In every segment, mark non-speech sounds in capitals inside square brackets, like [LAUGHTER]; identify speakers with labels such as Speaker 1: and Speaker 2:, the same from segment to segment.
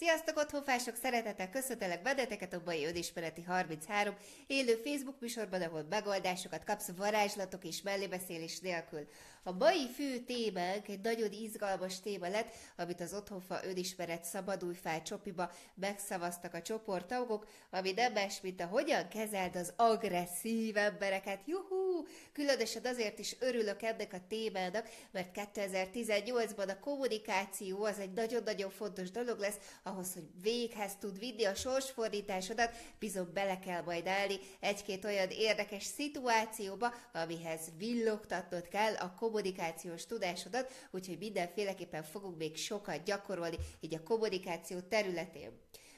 Speaker 1: Sziasztok, otthonfások! Szeretettel köszöntelek benneteket a Bai Önismereti 33 élő Facebook műsorban, ahol megoldásokat kapsz varázslatok és mellébeszélés nélkül. A mai fő témánk egy nagyon izgalmas téma lett, amit az Otthonfa Önismeret Szabadújfáj csopiba megszavaztak a csoporttagok, ami nem más, mint a hogyan kezeld az agresszív embereket. Juhú! Különösen azért is örülök ennek a témának, mert 2018-ban a kommunikáció az egy nagyon-nagyon fontos dolog lesz, ahhoz, hogy véghez tud vinni a sorsfordításodat, bizony bele kell majd állni egy-két olyan érdekes szituációba, amihez villogtatnod kell a kommunikációs tudásodat, úgyhogy mindenféleképpen fogunk még sokat gyakorolni így a kommunikáció területén.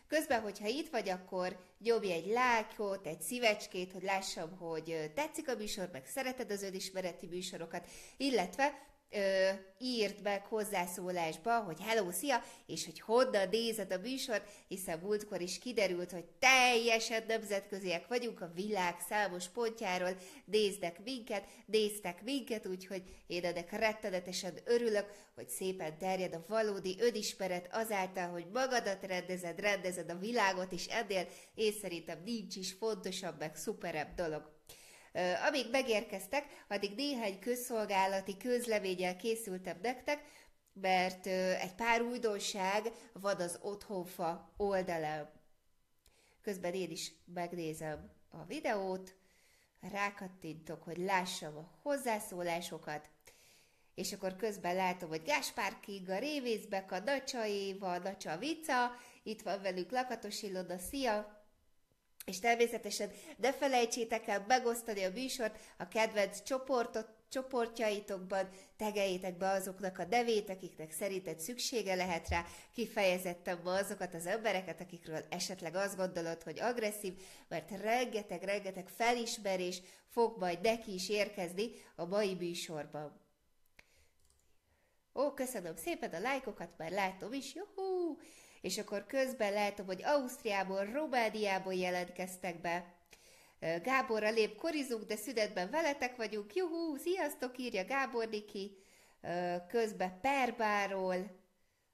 Speaker 1: Közben, hogyha itt vagy, akkor nyomj egy lájkot, egy szívecskét, hogy lássam, hogy tetszik a műsor, meg szereted az önismereti műsorokat, illetve ö, írt meg hozzászólásba, hogy hello, szia, és hogy honnan nézed a műsort, hiszen múltkor is kiderült, hogy teljesen nemzetköziek vagyunk a világ számos pontjáról, néznek minket, néztek minket, úgyhogy én ennek rettenetesen örülök, hogy szépen terjed a valódi önismeret azáltal, hogy magadat rendezed, rendezed a világot, és ennél én szerintem nincs is fontosabb, meg szuperebb dolog. Amíg megérkeztek, addig néhány közszolgálati közleménnyel készültem nektek, mert egy pár újdonság van az Otthonfa oldalán. Közben én is megnézem a videót, rákattintok, hogy lássam a hozzászólásokat, és akkor közben látom, hogy Gáspár Kinga, a Dacsa Éva, Dacsa Vica, itt van velük Lakatos Ilona, szia! És természetesen ne felejtsétek el megosztani a műsort a kedvenc csoportot, csoportjaitokban, tegeljétek be azoknak a nevét, akiknek szerinted szüksége lehet rá, kifejezetten azokat az embereket, akikről esetleg azt gondolod, hogy agresszív, mert rengeteg-rengeteg felismerés fog majd neki is érkezni a mai műsorban. Ó, köszönöm szépen a lájkokat, már látom is, juhú! És akkor közben látom, hogy Ausztriából, Romániából jelentkeztek be. Gáborra lép korizunk, de szünetben veletek vagyunk. Juhú, sziasztok, írja Gábor Niki. Közben Perbáról,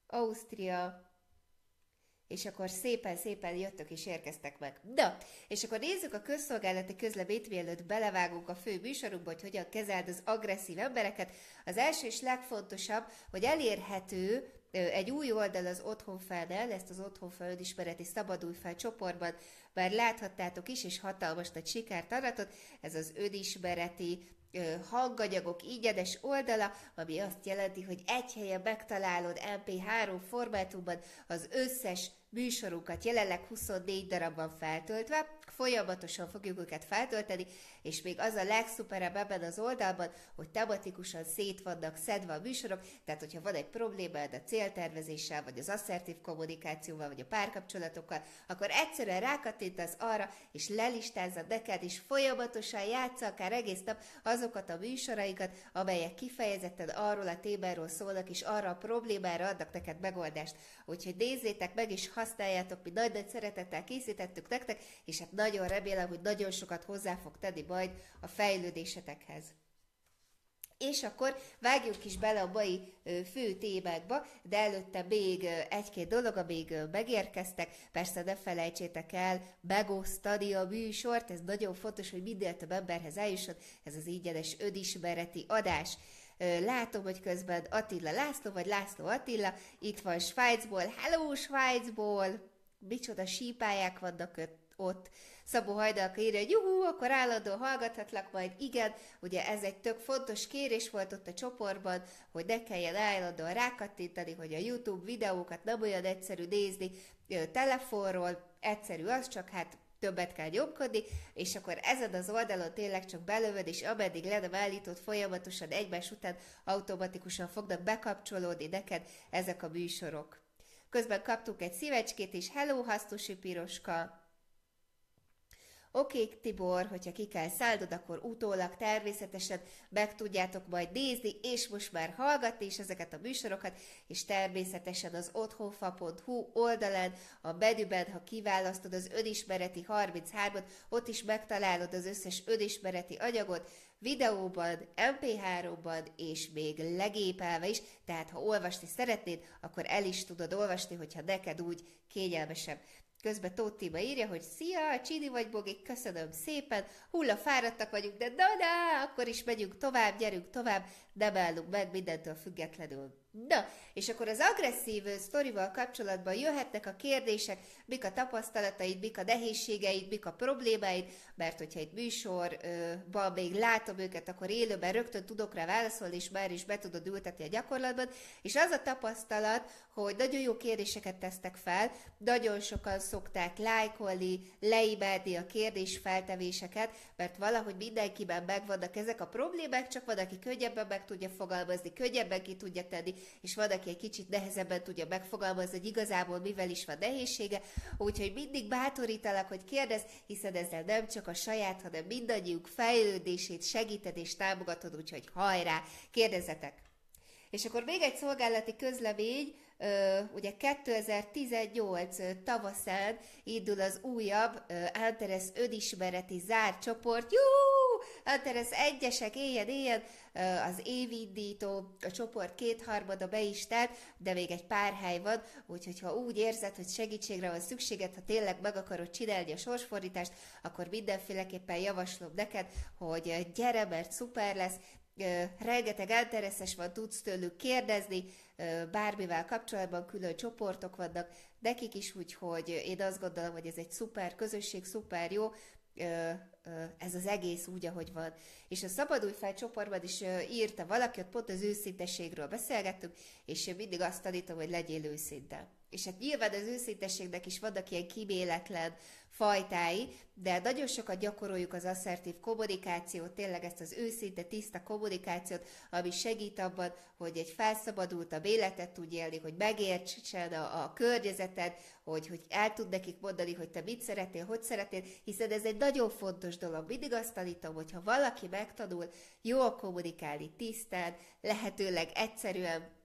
Speaker 1: Ausztria, és akkor szépen-szépen jöttök és érkeztek meg. Na, és akkor nézzük a közszolgálati közleményt, mielőtt belevágunk a fő műsorunkba, hogy hogyan kezeld az agresszív embereket. Az első és legfontosabb, hogy elérhető egy új oldal az Otthonfelnel, ezt az Otthonfel önismereti szabadújfel csoportban már láthattátok is, és hatalmas nagy sikert aratott, ez az önismereti hanganyagok ígyedes oldala, ami azt jelenti, hogy egy helyen megtalálod MP3 formátumban az összes műsorunkat. Jelenleg 24 darabban feltöltve, folyamatosan fogjuk őket feltölteni, és még az a legszuperebb ebben az oldalban, hogy tematikusan szét vannak szedve a műsorok, tehát hogyha van egy problémád a céltervezéssel, vagy az asszertív kommunikációval, vagy a párkapcsolatokkal, akkor egyszerűen rákattintasz arra, és lelistázza neked, és folyamatosan játsza akár egész nap azokat a műsoraikat, amelyek kifejezetten arról a témáról szólnak, és arra a problémára adnak neked megoldást. Úgyhogy nézzétek meg, és használjátok, mi nagy-nagy szeretettel készítettük nektek, és hát nagyon remélem, hogy nagyon sokat hozzá fog tenni majd a fejlődésetekhez. És akkor vágjunk is bele a mai fő témákba, de előtte még egy-két dolog, amíg megérkeztek. Persze ne felejtsétek el megosztani a műsort, ez nagyon fontos, hogy minél több emberhez eljusson, ez az ígyenes önismereti adás. Látom, hogy közben Attila László, vagy László Attila, itt van Svájcból, hello Svájcból! Micsoda sípályák vannak ott. Szabó Hajdalka írja, hogy juhú, akkor állandóan hallgathatlak majd. Igen, ugye ez egy tök fontos kérés volt ott a csoportban, hogy ne kelljen állandóan rákattintani, hogy a YouTube videókat nem olyan egyszerű nézni telefonról, egyszerű az, csak hát többet kell nyomkodni, és akkor ezen az oldalon tényleg csak belövöd, és ameddig le nem állítod, folyamatosan egymás után automatikusan fognak bekapcsolódni neked ezek a műsorok. Közben kaptuk egy szívecskét is, hello, hasztusi piroska, Oké, Tibor, hogyha ki kell szállnod, akkor utólag természetesen meg tudjátok majd nézni, és most már hallgatni is ezeket a műsorokat, és természetesen az otthonfa.hu oldalán, a menüben, ha kiválasztod az önismereti 33-ot, ott is megtalálod az összes önismereti anyagot, videóban, MP3-ban, és még legépelve is, tehát ha olvasni szeretnéd, akkor el is tudod olvasni, hogyha neked úgy kényelmesebb. Közben Tóttiba írja, hogy Szia, Csidi vagy Bogi, köszönöm szépen, hulla fáradtak vagyunk, de na, akkor is megyünk tovább, gyerünk tovább, demálunk meg mindentől függetlenül. Na, és akkor az agresszív sztorival kapcsolatban jöhetnek a kérdések, mik a tapasztalataid, mik a nehézségeid, mik a problémáid, mert hogyha egy műsorban még látom őket, akkor élőben rögtön tudok rá válaszolni, és már is be tudod ültetni a gyakorlatban, és az a tapasztalat, hogy nagyon jó kérdéseket tesztek fel, nagyon sokan szokták lájkolni, leibelni a kérdésfeltevéseket, mert valahogy mindenkiben megvannak ezek a problémák, csak van, aki könnyebben meg tudja fogalmazni, könnyebben ki tudja tenni, és van, aki egy kicsit nehezebben tudja megfogalmazni, hogy igazából mivel is van nehézsége, úgyhogy mindig bátorítalak, hogy kérdez, hiszen ezzel nem csak a saját, hanem mindannyiuk fejlődését segíted és támogatod, úgyhogy hajrá, kérdezzetek! És akkor még egy szolgálati közlemény, ugye 2018 tavaszán indul az újabb Antares önismereti zárt csoport. Jú! Antares egyesek, éjjel, éjjel, az évindító, a csoport kétharmada be is telt, de még egy pár hely van, úgyhogy ha úgy érzed, hogy segítségre van szükséged, ha tényleg meg akarod csinálni a sorsfordítást, akkor mindenféleképpen javaslom neked, hogy gyere, mert szuper lesz, rengeteg eltereszes van, tudsz tőlük kérdezni, bármivel kapcsolatban külön csoportok vannak, nekik is úgy, hogy én azt gondolom, hogy ez egy szuper közösség, szuper jó, ez az egész úgy, ahogy van. És a Szabadulj fel csoportban is írta valaki, ott pont az őszintességről beszélgettünk, és én mindig azt tanítom, hogy legyél őszinte. És hát nyilván az őszintességnek is vannak ilyen kiméletlen fajtái, de nagyon sokat gyakoroljuk az asszertív kommunikációt, tényleg ezt az őszinte, tiszta kommunikációt, ami segít abban, hogy egy felszabadultabb életet tudj élni, hogy megértsen a, a környezeted, hogy, hogy el tud nekik mondani, hogy te mit szeretnél, hogy szeretnél, hiszen ez egy nagyon fontos dolog. Mindig azt tanítom, hogy ha valaki megtanul jól kommunikálni, tisztán, lehetőleg egyszerűen,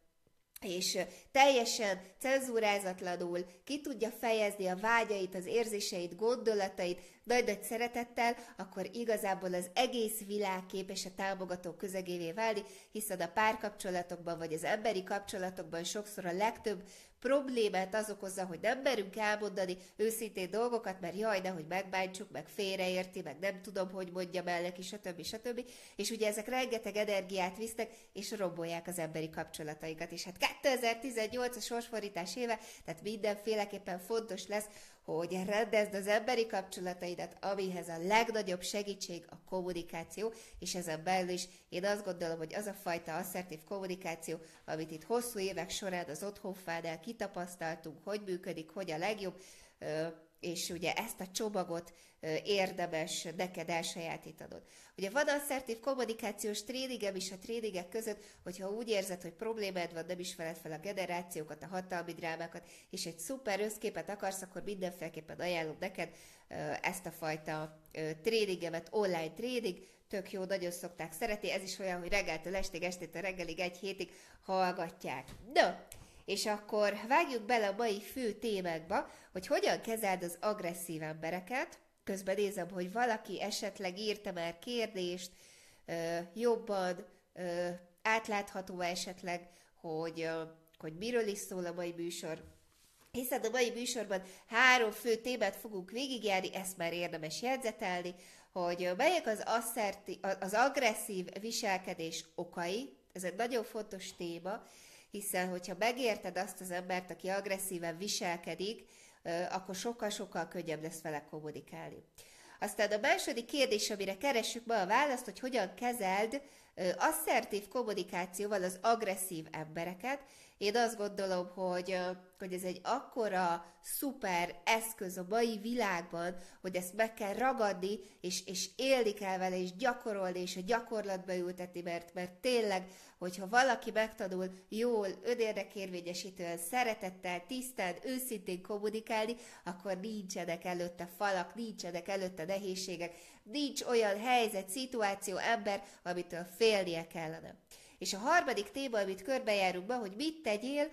Speaker 1: és teljesen cenzúrázatlanul ki tudja fejezni a vágyait, az érzéseit, gondolatait, nagy-nagy szeretettel, akkor igazából az egész világ képes a támogató közegévé válni, hiszen a párkapcsolatokban vagy az emberi kapcsolatokban sokszor a legtöbb problémát az okozza, hogy nem merünk elmondani őszintén dolgokat, mert jaj, hogy megbántsuk, meg félreérti, meg nem tudom, hogy mondjam el neki, stb. stb. És ugye ezek rengeteg energiát visznek, és rombolják az emberi kapcsolataikat. És hát 2018 a sorsfordítás éve, tehát mindenféleképpen fontos lesz, hogy rendezd az emberi kapcsolataidat, amihez a legnagyobb segítség a kommunikáció, és ezen belül is én azt gondolom, hogy az a fajta asszertív kommunikáció, amit itt hosszú évek során az otthonfánál kitapasztaltunk, hogy működik, hogy a legjobb, és ugye ezt a csomagot érdemes neked elsajátítanod. Ugye van asszertív kommunikációs tréningem is a tréningek között, hogyha úgy érzed, hogy problémád van, nem is feled fel a generációkat, a hatalmi drámákat, és egy szuper összképet akarsz, akkor mindenféleképpen ajánlom neked ezt a fajta tréningemet, online tréning, tök jó, nagyon szokták szeretni, ez is olyan, hogy reggeltől estig, estétől reggelig egy hétig hallgatják. No, és akkor vágjuk bele a mai fő témákba, hogy hogyan kezeld az agresszív embereket, közben nézem, hogy valaki esetleg írta már kérdést, jobban átlátható esetleg, hogy, hogy miről is szól a mai műsor, hiszen a mai műsorban három fő témát fogunk végigjárni, ezt már érdemes jegyzetelni, hogy melyek az, asszerti, az agresszív viselkedés okai, ez egy nagyon fontos téma, hiszen hogyha megérted azt az embert, aki agresszíven viselkedik, akkor sokkal-sokkal könnyebb lesz vele kommunikálni. Aztán a második kérdés, amire keressük ma a választ, hogy hogyan kezeld asszertív kommunikációval az agresszív embereket. Én azt gondolom, hogy, hogy ez egy akkora szuper eszköz a mai világban, hogy ezt meg kell ragadni, és, és élni kell vele, és gyakorolni, és a gyakorlatba ültetni, mert, mert tényleg hogyha valaki megtanul jól, önérdekérvényesítően, szeretettel, tisztán, őszintén kommunikálni, akkor nincsenek előtte falak, nincsenek előtte nehézségek, nincs olyan helyzet, szituáció, ember, amitől félnie kellene. És a harmadik téma, amit körbejárunk be, hogy mit tegyél,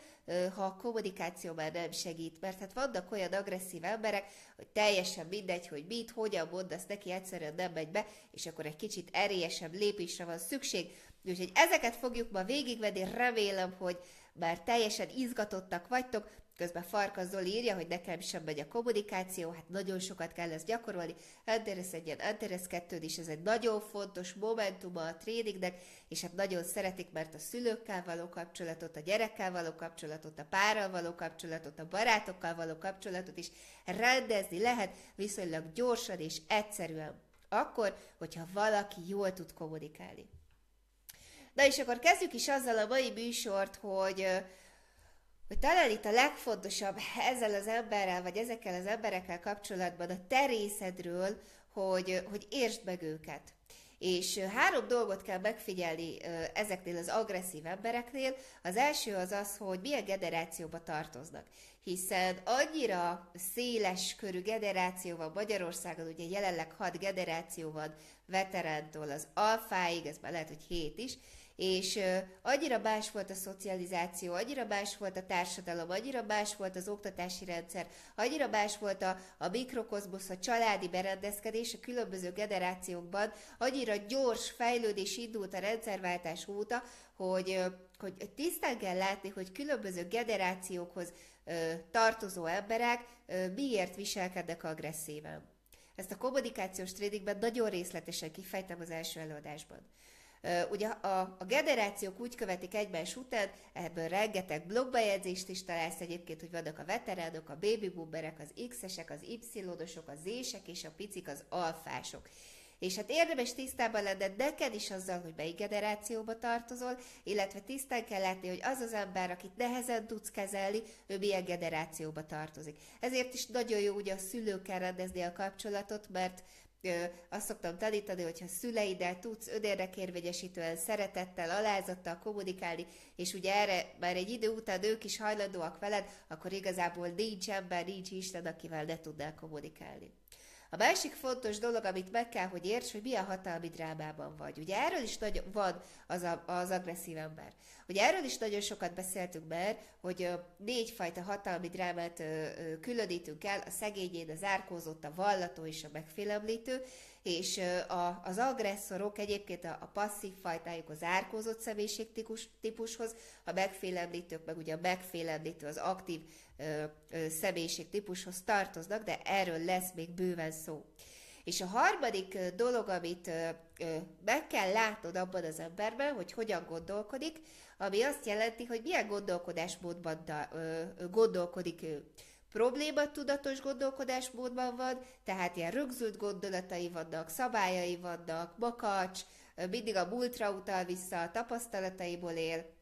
Speaker 1: ha a kommunikáció már nem segít. Mert hát vannak olyan agresszív emberek, hogy teljesen mindegy, hogy mit, hogyan mondasz neki, egyszerűen nem megy be, és akkor egy kicsit erélyesebb lépésre van szükség. Úgyhogy ezeket fogjuk ma végigvenni, remélem, hogy már teljesen izgatottak vagytok, Közben Farkas Zoli írja, hogy nekem sem megy a kommunikáció, hát nagyon sokat kell ezt gyakorolni. Anteres egyen, Anteres kettőd is, ez egy nagyon fontos momentuma a tréningnek, és hát nagyon szeretik, mert a szülőkkel való kapcsolatot, a gyerekkel való kapcsolatot, a párral való kapcsolatot, a barátokkal való kapcsolatot is rendezni lehet viszonylag gyorsan és egyszerűen. Akkor, hogyha valaki jól tud kommunikálni. Na és akkor kezdjük is azzal a mai műsort, hogy hogy talán itt a legfontosabb ezzel az emberrel, vagy ezekkel az emberekkel kapcsolatban a terészedről, hogy, hogy értsd meg őket. És három dolgot kell megfigyelni ezeknél az agresszív embereknél. Az első az az, hogy milyen generációba tartoznak. Hiszen annyira széles körű generáció van Magyarországon, ugye jelenleg hat generáció van veterántól az alfáig, ez már lehet, hogy hét is, és annyira más volt a szocializáció, annyira más volt a társadalom, annyira más volt az oktatási rendszer, annyira más volt a, a mikrokozmosz, a családi berendezkedés a különböző generációkban, annyira gyors fejlődés indult a rendszerváltás óta, hogy, hogy tisztán kell látni, hogy különböző generációkhoz tartozó emberek miért viselkednek agresszíven. Ezt a kommunikációs tréningben nagyon részletesen kifejtem az első előadásban. Ugye a, a generációk úgy követik egymás után, ebből rengeteg blogbejegyzést is találsz egyébként, hogy vannak a veteránok, a baby boomerek, az X-esek, az Y-osok, a Z-sek és a picik, az alfások. És hát érdemes tisztában lenned neked is azzal, hogy melyik generációba tartozol, illetve tisztán kell látni, hogy az az ember, akit nehezen tudsz kezelni, ő milyen generációba tartozik. Ezért is nagyon jó ugye a szülőkkel rendezni a kapcsolatot, mert azt szoktam tanítani, hogyha szüleiddel tudsz önérdekérvegyesítően, szeretettel, alázattal kommunikálni, és ugye erre már egy idő után ők is hajlandóak veled, akkor igazából nincs ember, nincs Isten, akivel ne tudnál kommunikálni. A másik fontos dolog, amit meg kell, hogy érts, hogy milyen hatalmi drámában vagy. Ugye erről is nagy, van az, a, az agresszív ember. Ugye erről is nagyon sokat beszéltünk már, hogy négyfajta hatalmi drámát különítünk el, a szegényén, az árkózott, a vallató és a megfélemlítő, és a, az agresszorok egyébként a, a passzív fajtájuk az árkózott személyiség típushoz, a megfélemlítők meg ugye a megfélemlítő az aktív ö, ö, személyiség típushoz tartoznak, de erről lesz még bőven szó. És a harmadik dolog, amit meg kell látnod abban az emberben, hogy hogyan gondolkodik, ami azt jelenti, hogy milyen gondolkodásmódban gondolkodik ő probléma tudatos gondolkodásmódban van, tehát ilyen rögzült gondolatai vannak, szabályai vannak, makacs, mindig a múltra utal vissza, a tapasztalataiból él,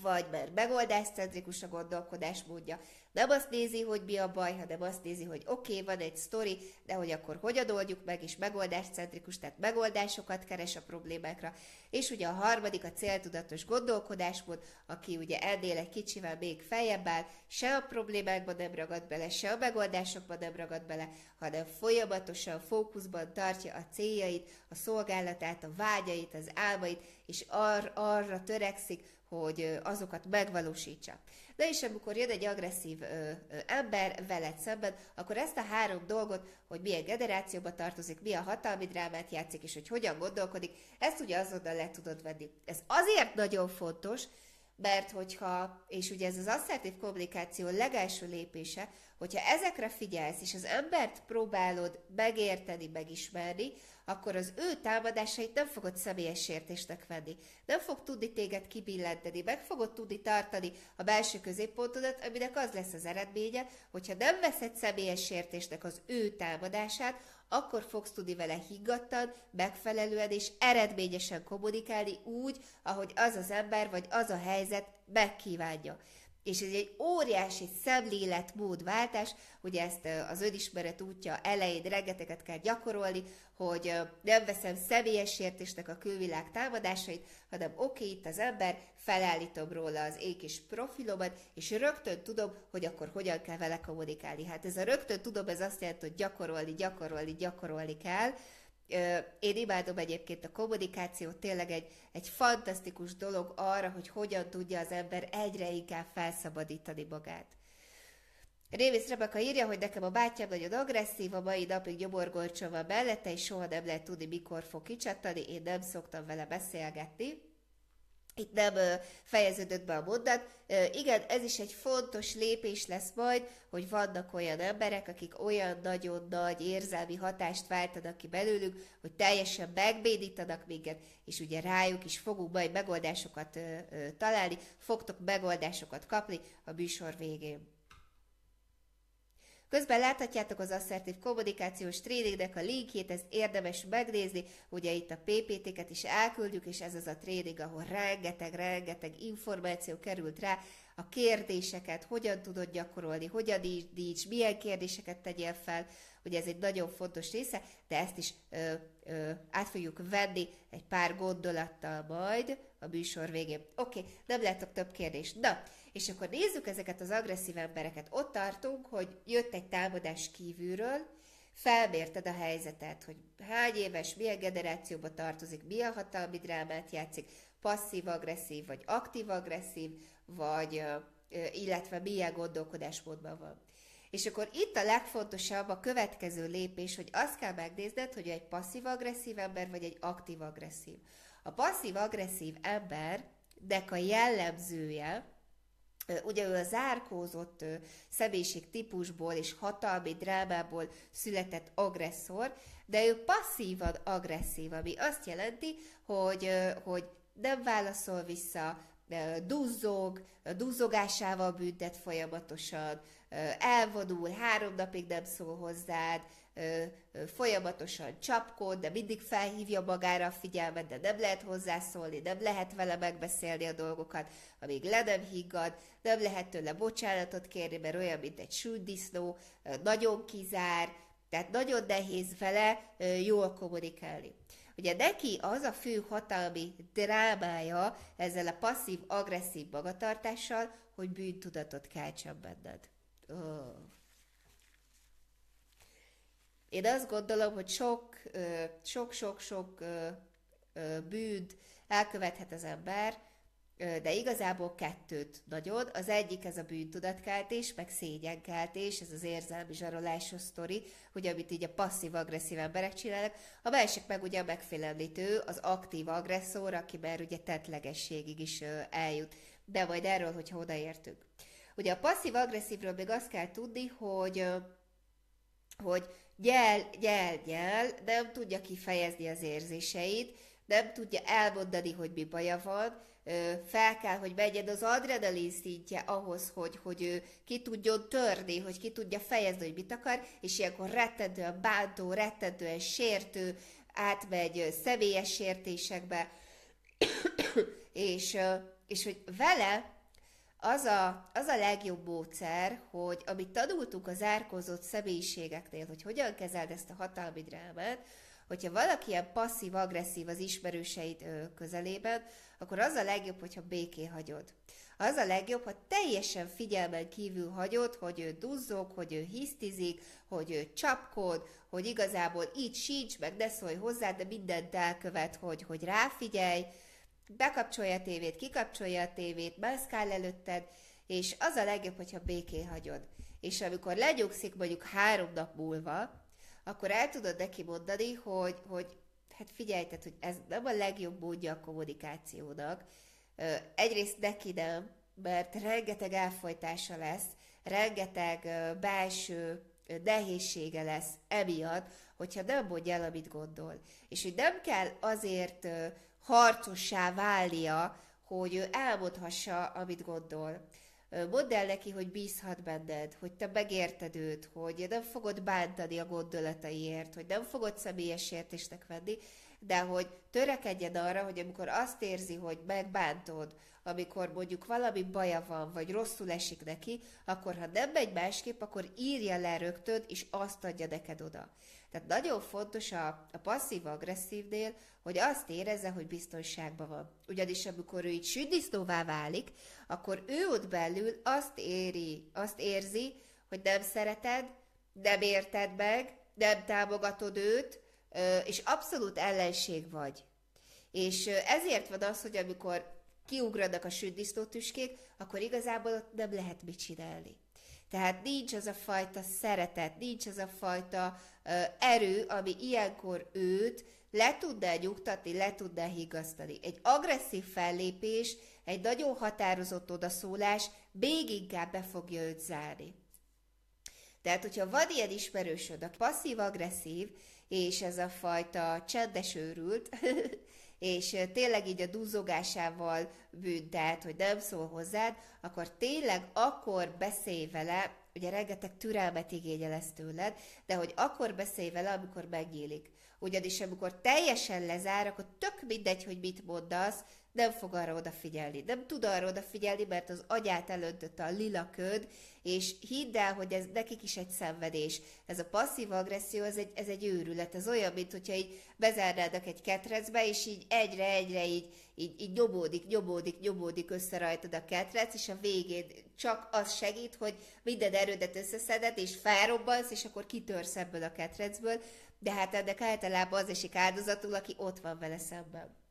Speaker 1: vagy mert megoldáscentrikus a gondolkodásmódja. Nem azt nézi, hogy mi a baj, hanem azt nézi, hogy oké, okay, van egy sztori, de hogy akkor hogyan oldjuk meg, és megoldáscentrikus, tehát megoldásokat keres a problémákra. És ugye a harmadik a céltudatos gondolkodásmód, aki ugye ennél egy kicsivel még feljebb áll, se a problémákban nem ragad bele, se a megoldásokban nem ragad bele, hanem folyamatosan fókuszban tartja a céljait, a szolgálatát, a vágyait, az álmait, és ar- arra törekszik, hogy azokat megvalósítsa. De és amikor jön egy agresszív ö, ö, ember veled szemben, akkor ezt a három dolgot, hogy milyen generációba tartozik, milyen hatalmi drámát játszik, és hogy hogyan gondolkodik, ezt ugye azonnal le tudod venni. Ez azért nagyon fontos, mert hogyha, és ugye ez az asszertív kommunikáció legelső lépése, hogyha ezekre figyelsz, és az embert próbálod megérteni, megismerni, akkor az ő támadásait nem fogod személyes sértésnek venni. Nem fog tudni téged kibillenteni, meg fogod tudni tartani a belső középpontodat, aminek az lesz az eredménye, hogyha nem veszed személyes sértésnek az ő támadását, akkor fogsz tudni vele higgadtan, megfelelően és eredményesen kommunikálni úgy, ahogy az az ember vagy az a helyzet megkívánja. És ez egy óriási szemléletmódváltás, ugye ezt az önismeret útja elején rengeteget kell gyakorolni, hogy nem veszem személyes sértésnek a külvilág támadásait, hanem oké, okay, itt az ember, felállítom róla az én kis profilomat, és rögtön tudom, hogy akkor hogyan kell vele kommunikálni. Hát ez a rögtön tudom, ez azt jelenti, hogy gyakorolni, gyakorolni, gyakorolni kell, Én imádom egyébként a kommunikációt, tényleg egy, egy fantasztikus dolog arra, hogy hogyan tudja az ember egyre inkább felszabadítani magát. Révész Rebeka írja, hogy nekem a bátyám nagyon agresszív, a mai napig gyomorgolcsa van mellette, és soha nem lehet tudni, mikor fog kicsattani, én nem szoktam vele beszélgetni. Itt nem fejeződött be a mondat. Igen, ez is egy fontos lépés lesz majd, hogy vannak olyan emberek, akik olyan nagyon nagy érzelmi hatást váltanak ki belőlük, hogy teljesen megbédítanak minket, és ugye rájuk is fogunk majd megoldásokat találni, fogtok megoldásokat kapni a műsor végén. Közben láthatjátok az asszertív kommunikációs tréningnek a linkjét, ezt érdemes megnézni, ugye itt a PPT-ket is elküldjük, és ez az a tréning, ahol rengeteg-rengeteg információ került rá, a kérdéseket, hogyan tudod gyakorolni, hogyan indíts, milyen kérdéseket tegyél fel, ugye ez egy nagyon fontos része, de ezt is ö, ö, át fogjuk venni egy pár gondolattal majd a műsor végén. Oké, okay, nem látok több kérdést. Na, és akkor nézzük ezeket az agresszív embereket. Ott tartunk, hogy jött egy támadás kívülről, felmérted a helyzetet, hogy hány éves, milyen generációba tartozik, milyen hatalmi drámát játszik, passzív-agresszív, vagy aktív-agresszív, vagy illetve milyen gondolkodásmódban van. És akkor itt a legfontosabb a következő lépés, hogy azt kell megnézned, hogy egy passzív-agresszív ember, vagy egy aktív-agresszív. A passzív-agresszív embernek a jellemzője, Ugye ő a zárkózott személyiség típusból és hatalmi drámából született agresszor, de ő passzívan agresszív, ami azt jelenti, hogy, hogy nem válaszol vissza, duzzog, duzzogásával büntet folyamatosan, elvonul, három napig nem szól hozzád, folyamatosan csapkod, de mindig felhívja magára a figyelmet, de nem lehet hozzászólni, nem lehet vele megbeszélni a dolgokat, amíg le nem higgad, nem lehet tőle bocsánatot kérni, mert olyan, mint egy súdisznó, nagyon kizár, tehát nagyon nehéz vele jól kommunikálni. Ugye neki az a fő hatalmi drámája ezzel a passzív-agresszív magatartással, hogy bűntudatot keltsen benned. Oh. Én azt gondolom, hogy sok, sok-sok-sok bűnt elkövethet az ember, de igazából kettőt nagyon. Az egyik ez a bűntudatkeltés, meg szégyenkeltés, ez az érzelmi zsarolásos sztori, hogy amit így a passzív-agresszív emberek csinálnak. A másik meg ugye a megfélemlítő, az aktív agresszor, aki már ugye tetlegességig is eljut. De majd erről, hogyha odaértünk. Ugye a passzív-agresszívről még azt kell tudni, hogy, hogy gyel, gyel, gyel, nem tudja kifejezni az érzéseit, nem tudja elmondani, hogy mi baja van, fel kell, hogy vegyed az adrenalin szintje ahhoz, hogy, hogy ő ki tudjon törni, hogy ki tudja fejezni, hogy mit akar, és ilyenkor rettentően bántó, rettentően sértő, átmegy személyes sértésekbe, [COUGHS] és, és hogy vele az a, az a legjobb módszer, hogy amit tanultunk az árkozott személyiségeknél, hogy hogyan kezeld ezt a hatalmi drámát, hogyha valaki ilyen passzív-agresszív az ismerőseid közelében, akkor az a legjobb, hogyha béké hagyod. Az a legjobb, ha teljesen figyelmen kívül hagyod, hogy ő duzzog, hogy ő hisztizik, hogy ő csapkod, hogy igazából így sincs, meg ne szólj hozzá, de mindent elkövet, hogy, hogy ráfigyelj, bekapcsolja a tévét, kikapcsolja a tévét, mászkál előtted, és az a legjobb, hogyha béké hagyod. És amikor legyugszik mondjuk három nap múlva, akkor el tudod neki mondani, hogy, hogy hát figyelj, tehát, hogy ez nem a legjobb módja a kommunikációnak. Egyrészt neki nem, mert rengeteg elfolytása lesz, rengeteg belső nehézsége lesz emiatt, hogyha nem mondja el, amit gondol. És hogy nem kell azért harcossá válnia, hogy ő elmondhassa, amit gondol. Mondd neki, hogy bízhat benned, hogy te megérted őt, hogy nem fogod bántani a gondolataiért, hogy nem fogod személyes értésnek venni, de hogy törekedjen arra, hogy amikor azt érzi, hogy megbántod, amikor mondjuk valami baja van, vagy rosszul esik neki, akkor ha nem megy másképp, akkor írja le rögtön, és azt adja neked oda. Tehát nagyon fontos a, a passzív-agresszívnél, hogy azt érezze, hogy biztonságban van. Ugyanis amikor ő így südisznóvá válik, akkor ő ott belül azt éri, azt érzi, hogy nem szereted, nem érted meg, nem támogatod őt, és abszolút ellenség vagy. És ezért van az, hogy amikor kiugradnak a sütdisztótüskék, akkor igazából ott nem lehet mit csinálni. Tehát nincs az a fajta szeretet, nincs az a fajta ö, erő, ami ilyenkor őt le tudná nyugtatni, le tudná higasztani. Egy agresszív fellépés, egy nagyon határozott odaszólás még inkább be fogja őt zárni. Tehát, hogyha van ilyen ismerősöd, aki passzív-agresszív, és ez a fajta csendes őrült, [LAUGHS] és tényleg így a duzzogásával büntelt, hogy nem szól hozzád, akkor tényleg akkor beszélj vele, ugye rengeteg türelmet igényel ezt tőled, de hogy akkor beszélj vele, amikor megnyílik. Ugyanis amikor teljesen lezár, akkor tök mindegy, hogy mit mondasz, nem fog arra odafigyelni. Nem tud arra odafigyelni, mert az agyát elöntötte a lila köd, és hidd el, hogy ez nekik is egy szenvedés. Ez a passzív agresszió, ez egy, ez egy őrület. Ez olyan, mint hogyha így bezárnádak egy ketrecbe, és így egyre-egyre így, így, így nyomódik, nyomódik, nyomódik össze rajtad a ketrec, és a végén csak az segít, hogy minden erődet összeszeded, és felrobbansz, és akkor kitörsz ebből a ketrecből, de hát ennek általában az esik áldozatul, aki ott van vele szemben.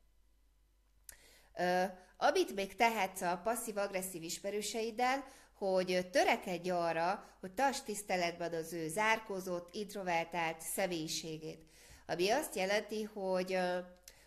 Speaker 1: Ö, amit még tehetsz a passzív-agresszív ismerőseiddel, hogy törekedj arra, hogy tarts tiszteletben az ő zárkózott, introvertált személyiségét. Ami azt jelenti, hogy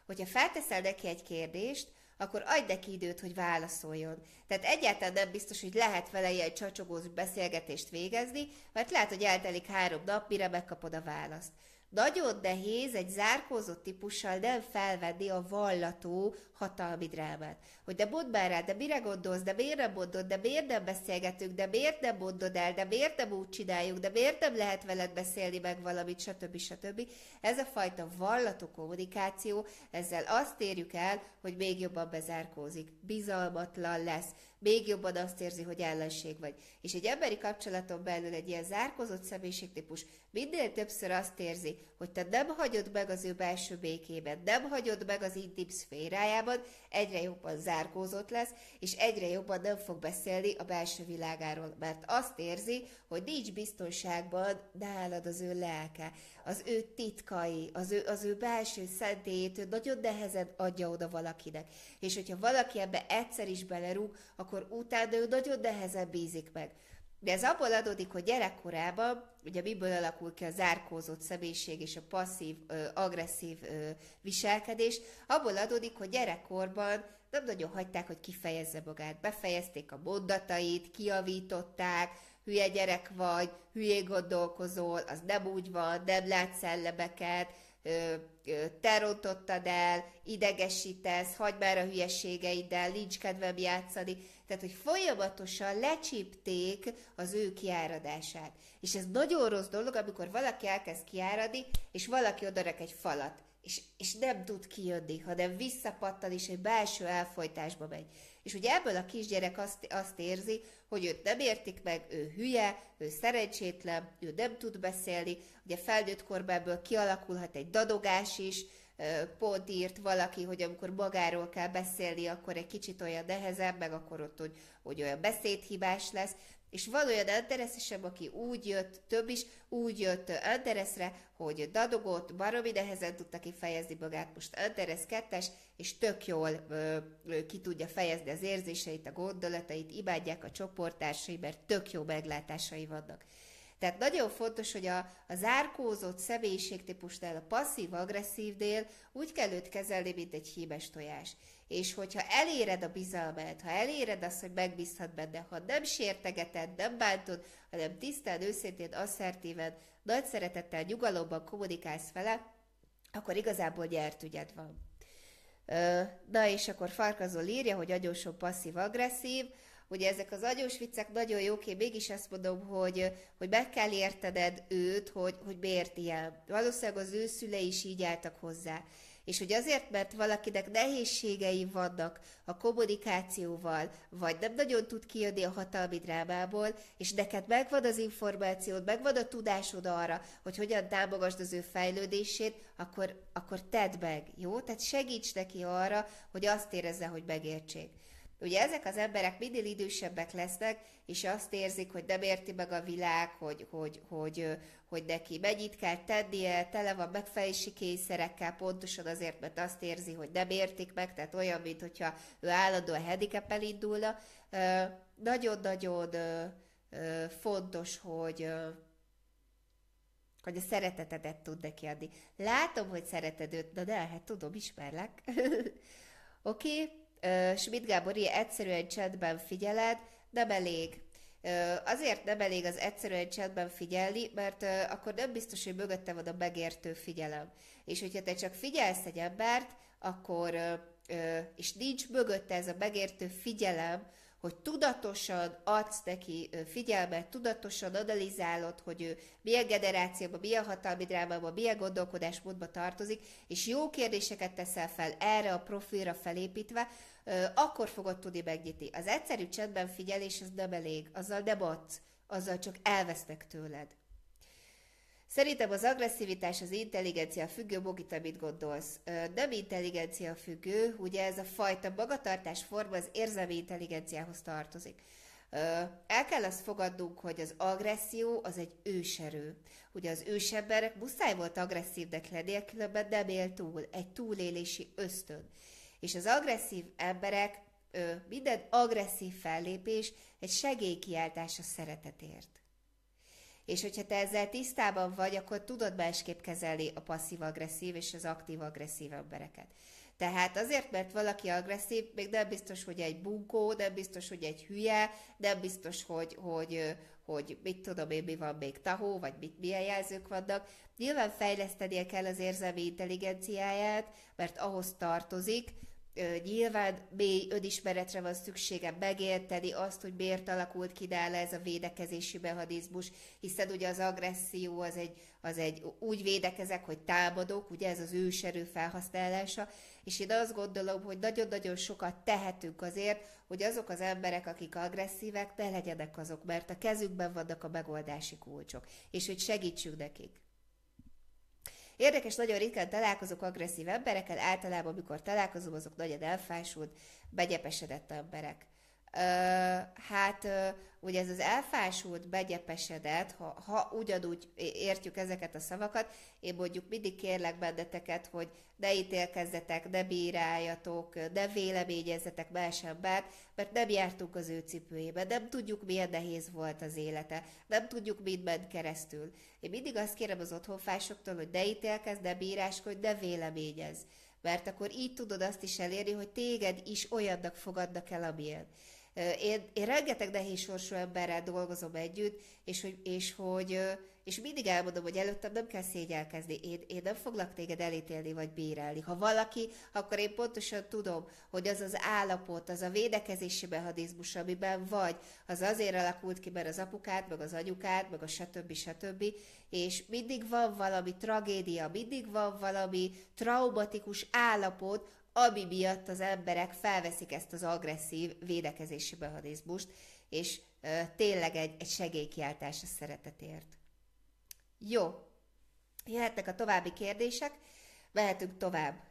Speaker 1: hogyha felteszel neki egy kérdést, akkor adj neki időt, hogy válaszoljon. Tehát egyáltalán nem biztos, hogy lehet vele ilyen csacsogós beszélgetést végezni, mert lehet, hogy eltelik három nap, mire megkapod a választ. Nagyon nehéz egy zárkózott típussal nem felvenni a vallató hatalmi drámát. Hogy de mondd már rá, de mire gondolsz, de miért nem mondod, de miért nem beszélgetünk, de miért nem mondod el, de miért nem úgy csináljuk, de miért nem lehet veled beszélni meg valamit, stb. stb. Ez a fajta vallató kommunikáció, ezzel azt érjük el, hogy még jobban bezárkózik, bizalmatlan lesz, még jobban azt érzi, hogy ellenség vagy. És egy emberi kapcsolaton belül egy ilyen zárkozott személyiségtípus minél többször azt érzi, hogy te nem hagyod meg az ő belső békében, nem hagyod meg az intim szférájában, egyre jobban zárkózott lesz, és egyre jobban nem fog beszélni a belső világáról, mert azt érzi, hogy nincs biztonságban nálad az ő lelke, az ő titkai, az ő, az ő belső szentélyét ő nagyon nehezen adja oda valakinek. És hogyha valaki ebbe egyszer is belerúg, akkor utána ő nagyon nehezen bízik meg. De ez abból adódik, hogy gyerekkorában, ugye miből alakul ki a zárkózott személyiség és a passzív, ö, agresszív ö, viselkedés, abból adódik, hogy gyerekkorban nem nagyon hagyták, hogy kifejezze magát. Befejezték a mondatait, kiavították, hülye gyerek vagy, hülyé gondolkozol, az nem úgy van, nem látsz szellemeket, te rontottad el, idegesítesz, hagyd már a hülyeségeiddel, nincs kedvem játszani. Tehát, hogy folyamatosan lecsípték az ő kiáradását. És ez nagyon rossz dolog, amikor valaki elkezd kiáradni, és valaki odarek egy falat, és, és nem tud kijönni, hanem visszapattan, és egy belső elfolytásba megy. És ugye ebből a kisgyerek azt, azt érzi, hogy őt nem értik meg, ő hülye, ő szerencsétlen, ő nem tud beszélni, ugye felnőtt korban ebből kialakulhat egy dadogás is, pont írt valaki, hogy amikor magáról kell beszélni, akkor egy kicsit olyan nehezebb, meg akkor ott, hogy, hogy olyan beszédhibás lesz. És van olyan Andereszesebb, aki úgy jött, több is, úgy jött Andereszre, hogy dadogott, baromi nehezen tudta kifejezni magát, most Anderesz kettes, és tök jól ö, ö, ki tudja fejezni az érzéseit, a gondolatait, imádják a csoporttársai, mert tök jó meglátásai vannak. Tehát nagyon fontos, hogy a, a zárkózott személyiségtípusnál, a passzív-agresszívnél úgy kell őt kezelni, mint egy hímes tojás. És hogyha eléred a bizalmát, ha eléred azt, hogy megbízhat benne, ha nem sértegeted, nem bántod, hanem tisztán, őszintén, asszertíven, nagy szeretettel, nyugalomban kommunikálsz vele, akkor igazából nyert ügyed van. Na és akkor Farkazol írja, hogy agyósó passzív-agresszív, Ugye ezek az agyós viccek nagyon jók, én mégis azt mondom, hogy, hogy meg kell értened őt, hogy, hogy miért ilyen. Valószínűleg az ő szülei is így álltak hozzá. És hogy azért, mert valakinek nehézségei vannak a kommunikációval, vagy nem nagyon tud kijönni a hatalmi drámából, és neked megvan az információd, megvan a tudásod arra, hogy hogyan támogasd az ő fejlődését, akkor, akkor tedd meg, jó? Tehát segíts neki arra, hogy azt érezze, hogy megértsék. Ugye ezek az emberek minél idősebbek lesznek, és azt érzik, hogy nem érti meg a világ, hogy, hogy, hogy, hogy neki mennyit kell tennie, tele van megfelelési kényszerekkel, pontosan azért, mert azt érzi, hogy nem értik meg, tehát olyan, mint hogyha ő állandóan handicap indulna. Nagyon-nagyon fontos, hogy hogy a szeretetedet tud neki adni. Látom, hogy szereted őt, na de, hát tudom, ismerlek. [LAUGHS] Oké, okay. Schmidt Gábor, ilyen egyszerűen chatben figyeled, nem elég. Azért nem elég az egyszerűen chatben figyelni, mert akkor nem biztos, hogy mögötte van a megértő figyelem. És hogyha te csak figyelsz egy embert, akkor, és nincs mögötte ez a megértő figyelem, hogy tudatosan adsz neki figyelmet, tudatosan analizálod, hogy ő milyen generációban, milyen hatalmi drámában, milyen gondolkodásmódba tartozik, és jó kérdéseket teszel fel erre a profilra felépítve, akkor fogod tudni megnyitni. Az egyszerű csendben figyelés az nem elég, azzal nem adsz, azzal csak elvesznek tőled. Szerintem az agresszivitás az intelligencia függő, Bogita, mit gondolsz? Nem intelligencia függő, ugye ez a fajta magatartás forma az érzelmi intelligenciához tartozik. El kell azt fogadnunk, hogy az agresszió az egy őserő. Ugye az ősemberek muszáj volt agresszívnek lenni, különben nem él túl, egy túlélési ösztön. És az agresszív emberek, minden agresszív fellépés egy segélykiáltás a szeretetért. És hogyha te ezzel tisztában vagy, akkor tudod másképp kezelni a passzív-agresszív és az aktív-agresszív embereket. Tehát azért, mert valaki agresszív, még nem biztos, hogy egy bunkó, nem biztos, hogy egy hülye, nem biztos, hogy, hogy, hogy mit tudom én, mi van még tahó, vagy mit, milyen jelzők vannak. Nyilván fejlesztenie kell az érzelmi intelligenciáját, mert ahhoz tartozik, nyilván mély önismeretre van szüksége megérteni azt, hogy miért alakult ki nála ez a védekezési mechanizmus, hiszen ugye az agresszió az egy, az egy úgy védekezek, hogy támadok, ugye ez az őserő felhasználása, és én azt gondolom, hogy nagyon-nagyon sokat tehetünk azért, hogy azok az emberek, akik agresszívek, ne legyenek azok, mert a kezükben vannak a megoldási kulcsok, és hogy segítsünk nekik. Érdekes, nagyon ritkán találkozok agresszív emberekkel, általában, amikor találkozom, azok nagyon elfásult, begyepesedett emberek. Hát ugye ez az elfásult, begyepesedett, ha, ha ugyanúgy értjük ezeket a szavakat, én mondjuk mindig kérlek benneteket, hogy ne ítélkezzetek, ne bíráljatok, ne véleményezzetek más embert, mert nem jártunk az ő cipőjébe, nem tudjuk, milyen nehéz volt az élete, nem tudjuk, mit ment keresztül. Én mindig azt kérem az otthonfásoktól, hogy ne ítélkezz, ne bíráskodj, ne véleményezz mert akkor így tudod azt is elérni, hogy téged is olyannak fogadnak el, amilyen. Én, én rengeteg nehéz emberrel dolgozom együtt, és hogy, és hogy és mindig elmondom, hogy előttem nem kell szégyelkezni, én, én nem foglak téged elítélni vagy bírálni. Ha valaki, akkor én pontosan tudom, hogy az az állapot, az a védekezési mechanizmus, amiben vagy, az azért alakult ki, mert az apukád, meg az anyukád, meg a stb. stb. És mindig van valami tragédia, mindig van valami traumatikus állapot, ami miatt az emberek felveszik ezt az agresszív védekezési mechanizmust, és ö, tényleg egy, egy segélykiáltás a szeretetért. Jó, jöhetnek a további kérdések, mehetünk tovább.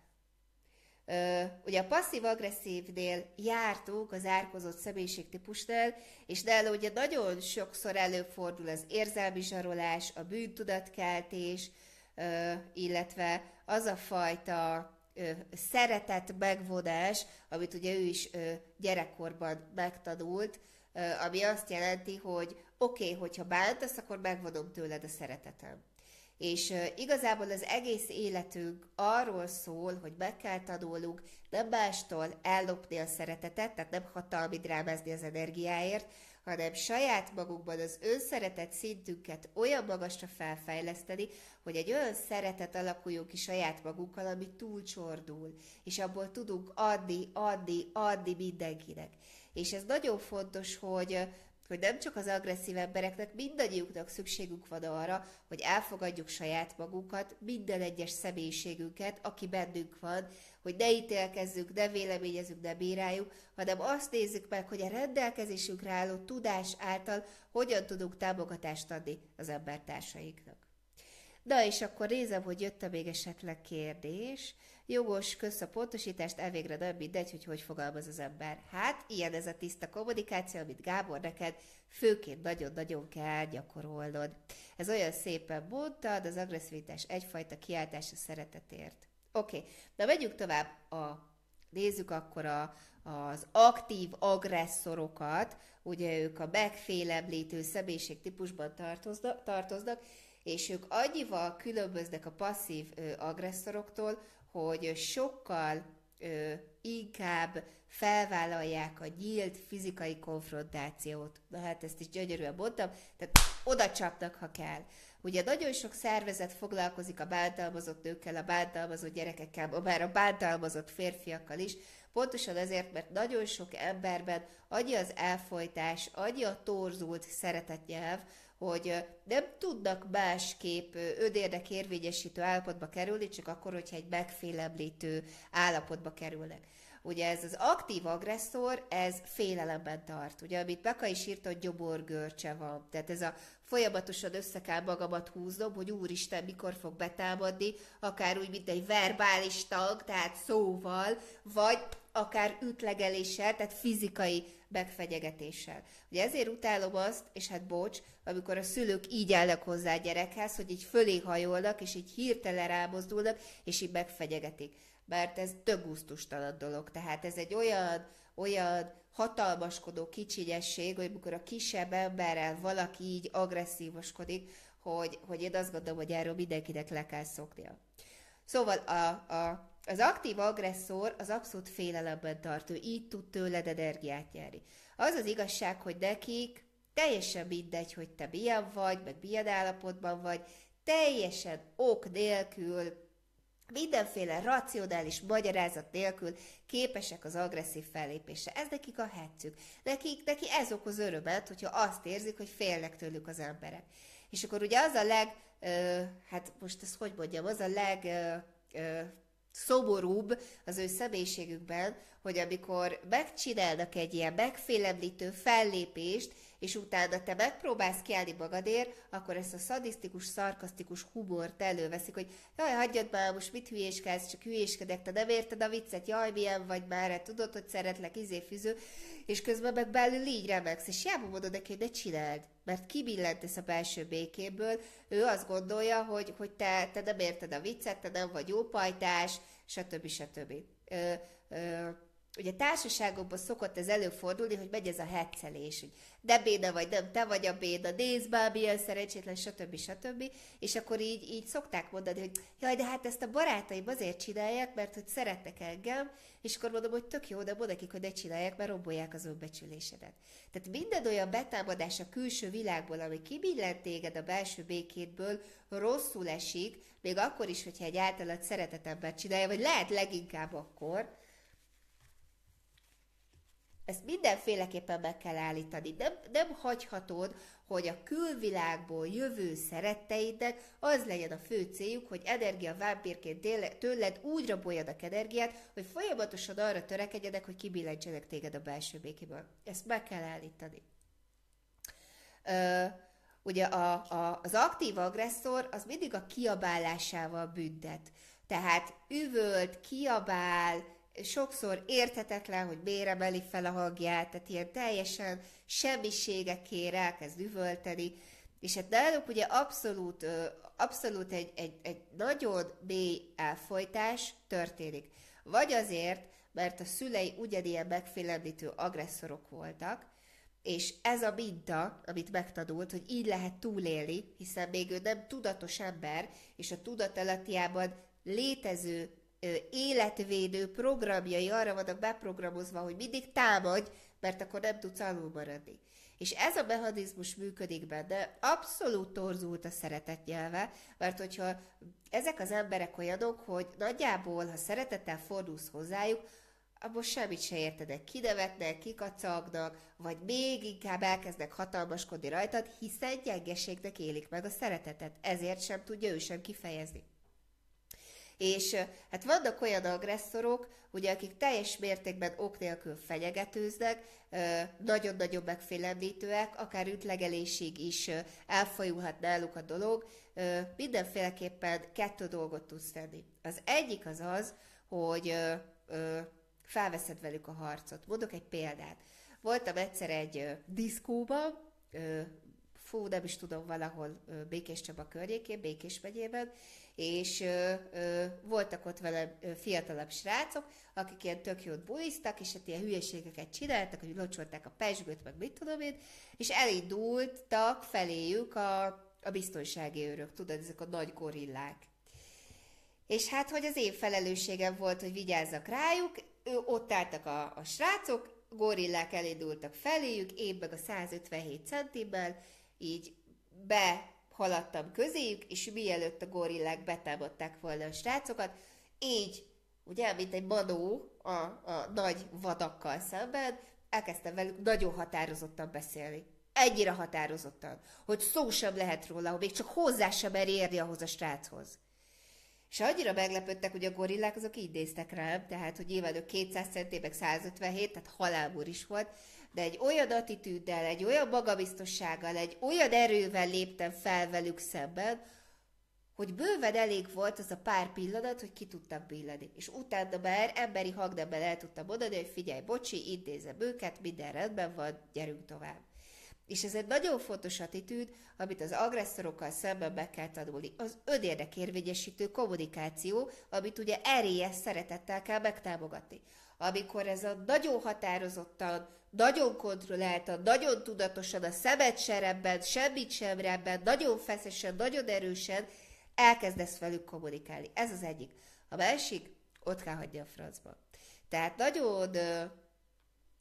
Speaker 1: Ö, ugye a passzív-agresszívnél jártunk az árkozott személyiségtípusnál, és nála ugye nagyon sokszor előfordul az érzelmi zsarolás, a bűntudatkeltés, ö, illetve az a fajta ö, szeretet megvonás, amit ugye ő is gyerekkorban megtanult, ami azt jelenti, hogy oké, okay, hogyha bántasz, akkor megvonom tőled a szeretetem. És igazából az egész életünk arról szól, hogy meg kell tanulnunk nem mástól ellopni a szeretetet, tehát nem hatalmi drámázni az energiáért, hanem saját magunkban az önszeretet szintünket olyan magasra felfejleszteni, hogy egy olyan szeretet alakuljon ki saját magunkkal, ami túlcsordul, és abból tudunk adni, adni, adni mindenkinek. És ez nagyon fontos, hogy hogy nem csak az agresszív embereknek, mindannyiuknak szükségünk van arra, hogy elfogadjuk saját magunkat, minden egyes személyiségünket, aki bennünk van, hogy ne ítélkezzünk, ne véleményezzük, ne bíráljuk, hanem azt nézzük meg, hogy a rendelkezésünkre álló tudás által hogyan tudunk támogatást adni az embertársainknak. Na és akkor nézem, hogy jött-e még esetleg kérdés. Jogos, kösz a pontosítást, elvégre nem mindegy, hogy hogy fogalmaz az ember. Hát, ilyen ez a tiszta kommunikáció, amit Gábor neked főként nagyon-nagyon kell gyakorolnod. Ez olyan szépen mondtad, az agresszivitás egyfajta kiáltás a szeretetért. Oké, okay. de megyünk tovább a nézzük akkor a, az aktív agresszorokat, ugye ők a megfélemlítő személyiség típusban tartoznak, tartoznak, és ők annyival különböznek a passzív ö, agresszoroktól, hogy sokkal ö, inkább felvállalják a nyílt fizikai konfrontációt. Na hát ezt is gyönyörűen mondtam, tehát oda csapnak, ha kell. Ugye nagyon sok szervezet foglalkozik a bántalmazott nőkkel, a bántalmazott gyerekekkel, már a bántalmazott férfiakkal is, pontosan ezért, mert nagyon sok emberben annyi az elfolytás, annyi a torzult szeretetnyelv, hogy nem tudnak másképp ödérdek érvényesítő állapotba kerülni, csak akkor, hogyha egy megfélemlítő állapotba kerülnek. Ugye ez az aktív agresszor, ez félelemben tart. Ugye, amit Beka is írta, hogy gyoborgörcse van. Tehát ez a folyamatosan össze kell magamat húznom, hogy úristen, mikor fog betámadni, akár úgy, mint egy verbális tag, tehát szóval, vagy akár ütlegeléssel, tehát fizikai megfegyegetéssel. Ugye ezért utálom azt, és hát bocs, amikor a szülők így állnak hozzá a gyerekhez, hogy így fölé hajolnak, és így hirtelen rámozdulnak, és így megfegyegetik. Mert ez több gusztustalan dolog. Tehát ez egy olyan, olyan hatalmaskodó kicsinyesség, hogy amikor a kisebb emberrel valaki így agresszívoskodik, hogy, hogy én azt gondolom, hogy erről mindenkinek le kell szoknia. Szóval a, a, az aktív agresszor az abszolút félelemben tartó, így tud tőled energiát nyerni. Az az igazság, hogy nekik teljesen mindegy, hogy te milyen vagy, meg milyen állapotban vagy, teljesen ok nélkül, mindenféle racionális magyarázat nélkül képesek az agresszív fellépésre. Ez nekik a hetszük. Nekik, neki ez okoz örömet, hogyha azt érzik, hogy félnek tőlük az emberek. És akkor ugye az a leg, ö, hát most ezt hogy mondjam, az a leg ö, ö, szoborúbb az ő személyiségükben, hogy amikor megcsinálnak egy ilyen megfélemlítő fellépést, és utána te megpróbálsz kiállni magadért, akkor ezt a szadisztikus, szarkasztikus humort előveszik, hogy jaj, hagyjad már, most mit hülyéskedsz, csak hülyéskedek, te nem érted a viccet, jaj, milyen vagy már, tudod, hogy szeretlek, izé fűző, és közben meg belül így remegsz, és jába mondod neki, hogy ne csináld, mert kibillentesz a belső békéből, ő azt gondolja, hogy, hogy te, te nem érted a viccet, te nem vagy jó pajtás, stb. stb. Ö, ö, ugye társaságokban szokott ez előfordulni, hogy megy ez a hetszelés, hogy de béna vagy, nem te vagy a béna, nézd már, milyen szerencsétlen, stb. stb. És akkor így, így szokták mondani, hogy jaj, de hát ezt a barátaim azért csinálják, mert hogy szeretnek engem, és akkor mondom, hogy tök jó, de mondd nekik, hogy ne csinálják, mert rombolják az önbecsülésedet. Tehát minden olyan betámadás a külső világból, ami kibillent téged a belső békétből, rosszul esik, még akkor is, hogyha egy általad szeretetembert csinálja, vagy lehet leginkább akkor, ezt mindenféleképpen meg kell állítani. Nem, nem hagyhatod, hogy a külvilágból jövő szeretteidnek az legyen a fő céljuk, hogy energia vámpírként tőled úgy raboljanak energiát, hogy folyamatosan arra törekedjenek, hogy kibillentsenek téged a belső békéből. Ezt meg kell állítani. Ö, ugye a, a, az aktív agresszor az mindig a kiabálásával büntet. Tehát üvölt, kiabál, sokszor érthetetlen, hogy miért emeli fel a hangját, tehát ilyen teljesen semmiségekért elkezd üvölteni, és hát náluk ugye abszolút, abszolút egy, egy, egy nagyon mély elfolytás történik. Vagy azért, mert a szülei ugyanilyen megfélemlítő agresszorok voltak, és ez a minta, amit megtanult, hogy így lehet túlélni, hiszen még ő nem tudatos ember, és a tudatelatiában létező életvédő programjai arra vannak beprogramozva, hogy mindig támadj, mert akkor nem tudsz alul maradni. És ez a mechanizmus működik benne, abszolút torzult a szeretet nyelve, mert hogyha ezek az emberek olyanok, hogy nagyjából, ha szeretettel fordulsz hozzájuk, abból semmit se értedek, kinevetnek, kikacagnak, vagy még inkább elkezdnek hatalmaskodni rajtad, hiszen gyengeségnek élik meg a szeretetet, ezért sem tudja ő sem kifejezni. És hát vannak olyan agresszorok, ugye, akik teljes mértékben ok nélkül fenyegetőznek, nagyon-nagyon megfélemlítőek, akár ütlegelésig is elfajulhat náluk a dolog, mindenféleképpen kettő dolgot tudsz tenni. Az egyik az az, hogy felveszed velük a harcot. Mondok egy példát. Voltam egyszer egy diszkóban, fú, nem is tudom, valahol Békés Csaba környékén, Békés megyében, és ö, ö, voltak ott vele fiatalabb srácok, akik ilyen tök jót bulisztak, és hát ilyen hülyeségeket csináltak, hogy locsolták a pesgőt, meg mit tudom én, és elindultak feléjük a, a biztonsági őrök, tudod, ezek a nagy gorillák. És hát, hogy az én felelősségem volt, hogy vigyázzak rájuk, ő, ott álltak a, a srácok, gorillák elindultak feléjük, én meg a 157 centimmel, így behaladtam közéjük, és mielőtt a gorillák betámadták volna a srácokat, így, ugye, mint egy manó a, a nagy vadakkal szemben, elkezdtem velük nagyon határozottan beszélni. Egyre határozottan, hogy szó sem lehet róla, hogy még csak hozzá sem érni ahhoz a sráchoz. És annyira meglepődtek, hogy a gorillák azok így néztek rám, tehát, hogy nyilván ők 200 centi, meg 157, tehát halálbúr is volt, de egy olyan attitűddel, egy olyan magabiztossággal, egy olyan erővel léptem fel velük szemben, hogy bőven elég volt az a pár pillanat, hogy ki tudtam billani. És utána már emberi hangnemben el tudtam mondani, hogy figyelj, bocsi, intézem őket, minden rendben van, gyerünk tovább. És ez egy nagyon fontos attitűd, amit az agresszorokkal szemben meg kell tanulni. Az önérdekérvényesítő kommunikáció, amit ugye erélyes szeretettel kell megtámogatni. Amikor ez a nagyon határozottan, nagyon kontrolláltan, nagyon tudatosan, a szemet serebben, semmit sem rebben, nagyon feszesen, nagyon erősen elkezdesz velük kommunikálni. Ez az egyik. A másik, ott kell hagyni a francba. Tehát nagyon ö,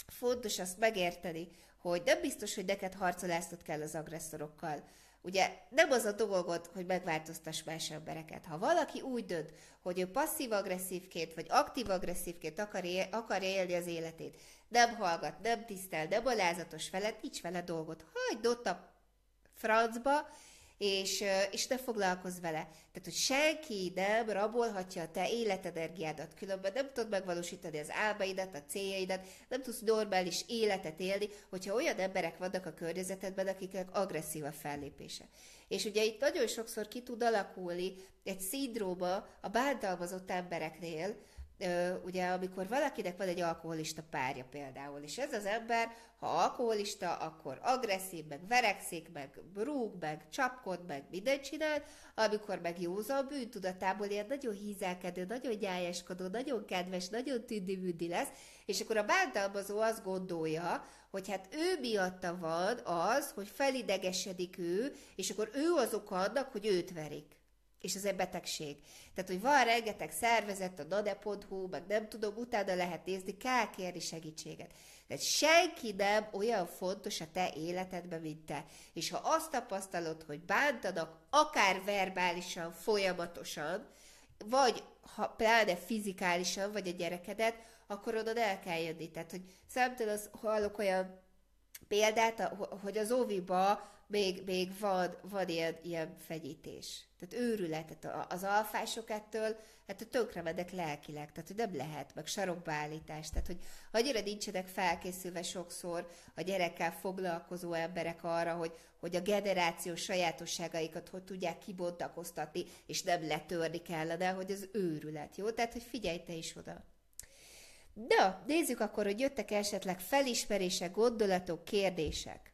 Speaker 1: fontos azt megérteni, hogy nem biztos, hogy neked harcolásznod kell az agresszorokkal. Ugye nem az a dolgod, hogy megváltoztass más embereket. Ha valaki úgy dönt, hogy ő passzív-agresszívként vagy aktív-agresszívként akar, él, akar élni az életét, nem hallgat, nem tisztel, nem alázatos veled, nincs vele dolgot. Hagyd ott a francba, és, és ne foglalkozz vele. Tehát, hogy senki nem rabolhatja a te életenergiádat, különben nem tudod megvalósítani az álmaidat, a céljaidat, nem tudsz normális életet élni, hogyha olyan emberek vannak a környezetedben, akiknek agresszív a fellépése. És ugye itt nagyon sokszor ki tud alakulni egy szindróma a bántalmazott embereknél, ugye amikor valakinek van egy alkoholista párja például, és ez az ember, ha alkoholista, akkor agresszív, meg verekszik, meg rúg, meg csapkod, meg mindent csinál, amikor meg józan bűntudatából ilyen nagyon hízelkedő, nagyon gyályeskodó, nagyon kedves, nagyon tündi lesz, és akkor a bántalmazó azt gondolja, hogy hát ő miatta van az, hogy felidegesedik ő, és akkor ő az oka annak, hogy őt verik és ez egy betegség. Tehát, hogy van rengeteg szervezet, a nade.hu, meg nem tudom, utána lehet nézni, kell kérni segítséget. Tehát senki nem olyan fontos a te életedben, mint te. És ha azt tapasztalod, hogy bántanak, akár verbálisan, folyamatosan, vagy ha pláne fizikálisan, vagy a gyerekedet, akkor oda el kell jönni. Tehát, hogy számtalan hallok olyan példát, hogy az óviba még, még van, van ilyen, ilyen fegyítés. Tehát őrület, tehát az alfások ettől, hát tönkrevedek lelkileg, tehát hogy nem lehet, meg sarokbeállítás, tehát hogy annyira nincsenek felkészülve sokszor a gyerekkel foglalkozó emberek arra, hogy, hogy a generáció sajátosságaikat hogy tudják kibontakoztatni, és nem letörni kellene, hogy az őrület, jó? Tehát, hogy figyelj te is oda. De nézzük akkor, hogy jöttek esetleg felismerések, gondolatok, kérdések.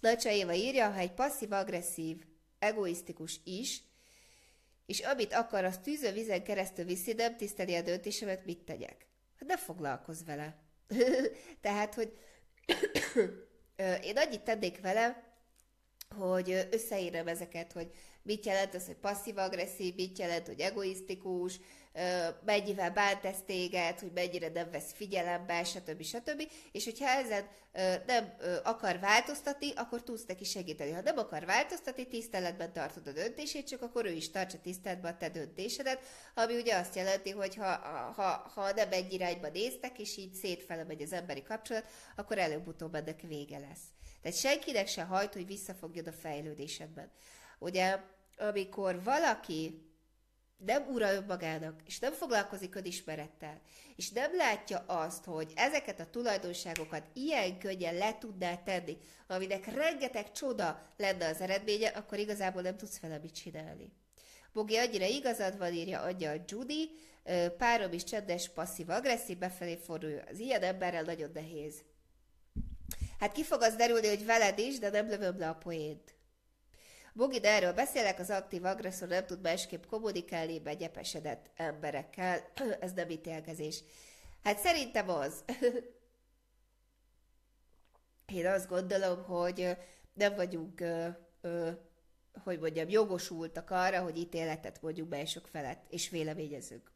Speaker 1: Lacsa Éva írja, ha egy passzív-agresszív, egoisztikus is, és amit akar, az tűző vizen keresztül viszi, nem tiszteli a döntésemet, mit tegyek? Hát ne foglalkozz vele. [LAUGHS] Tehát, hogy [COUGHS] én annyit tennék vele, hogy összeírem ezeket, hogy mit jelent az, hogy passzív-agresszív, mit jelent, hogy egoisztikus, mennyivel bánt ez téged, hogy mennyire nem vesz figyelembe, stb. stb. És hogyha ezen nem akar változtatni, akkor tudsz neki segíteni. Ha nem akar változtatni, tiszteletben tartod a döntését, csak akkor ő is tartsa tiszteletben a te döntésedet, ami ugye azt jelenti, hogy ha, ha, ha nem egy irányba néztek, és így szétfele megy az emberi kapcsolat, akkor előbb-utóbb ennek vége lesz. Tehát senkinek se hajt, hogy visszafogjon a fejlődésedben. Ugye, amikor valaki nem ura önmagának, és nem foglalkozik önismerettel, és nem látja azt, hogy ezeket a tulajdonságokat ilyen könnyen le tudná tenni, aminek rengeteg csoda lenne az eredménye, akkor igazából nem tudsz vele mit csinálni. Bogi, annyira igazad van, írja adja a Judy, párom is csendes, passzív-agresszív, befelé fordul. Az ilyen emberrel nagyon nehéz. Hát ki fog az derülni, hogy veled is, de nem lövöm le a poént. Bogi, de erről beszélek, az aktív agresszor nem tud másképp kommunikálni begyepesedett emberekkel. [CLEARS THROAT] Ez nem ítélkezés. Hát szerintem az. [CLEARS THROAT] Én azt gondolom, hogy nem vagyunk, hogy mondjam, jogosultak arra, hogy ítéletet mondjuk mások felett, és véleményezünk.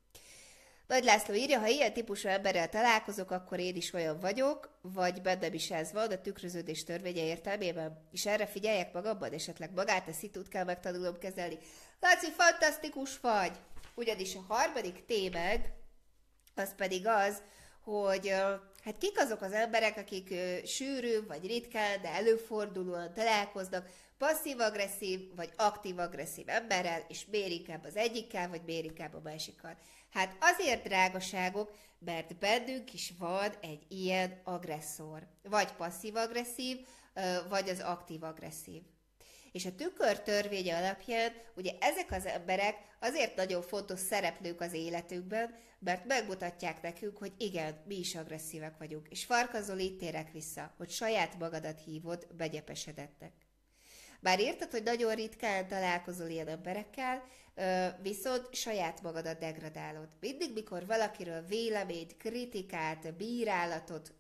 Speaker 1: Nagy László írja, ha ilyen típusú emberrel találkozok, akkor én is olyan vagyok, vagy bennem is ez van, a tükröződés törvénye értelmében, és erre figyeljek magamban, esetleg magát a szitút kell megtanulnom kezelni. Laci, fantasztikus vagy! Ugyanis a harmadik témeg, az pedig az, hogy hát kik azok az emberek, akik sűrű vagy ritkán, de előfordulóan találkoznak passzív-agresszív vagy aktív-agresszív emberrel, és miért inkább az egyikkel, vagy miért inkább a másikkal. Hát azért drágaságok, mert bennünk is van egy ilyen agresszor. Vagy passzív-agresszív, vagy az aktív-agresszív. És a tükör törvénye alapján ugye ezek az emberek azért nagyon fontos szereplők az életünkben, mert megmutatják nekünk, hogy igen, mi is agresszívek vagyunk. És Farkazol itt térek vissza, hogy saját magadat hívod begyepesedettek. Bár érted, hogy nagyon ritkán találkozol ilyen emberekkel, viszont saját magadat degradálod. Mindig, mikor valakiről véleményt, kritikát, bírálatot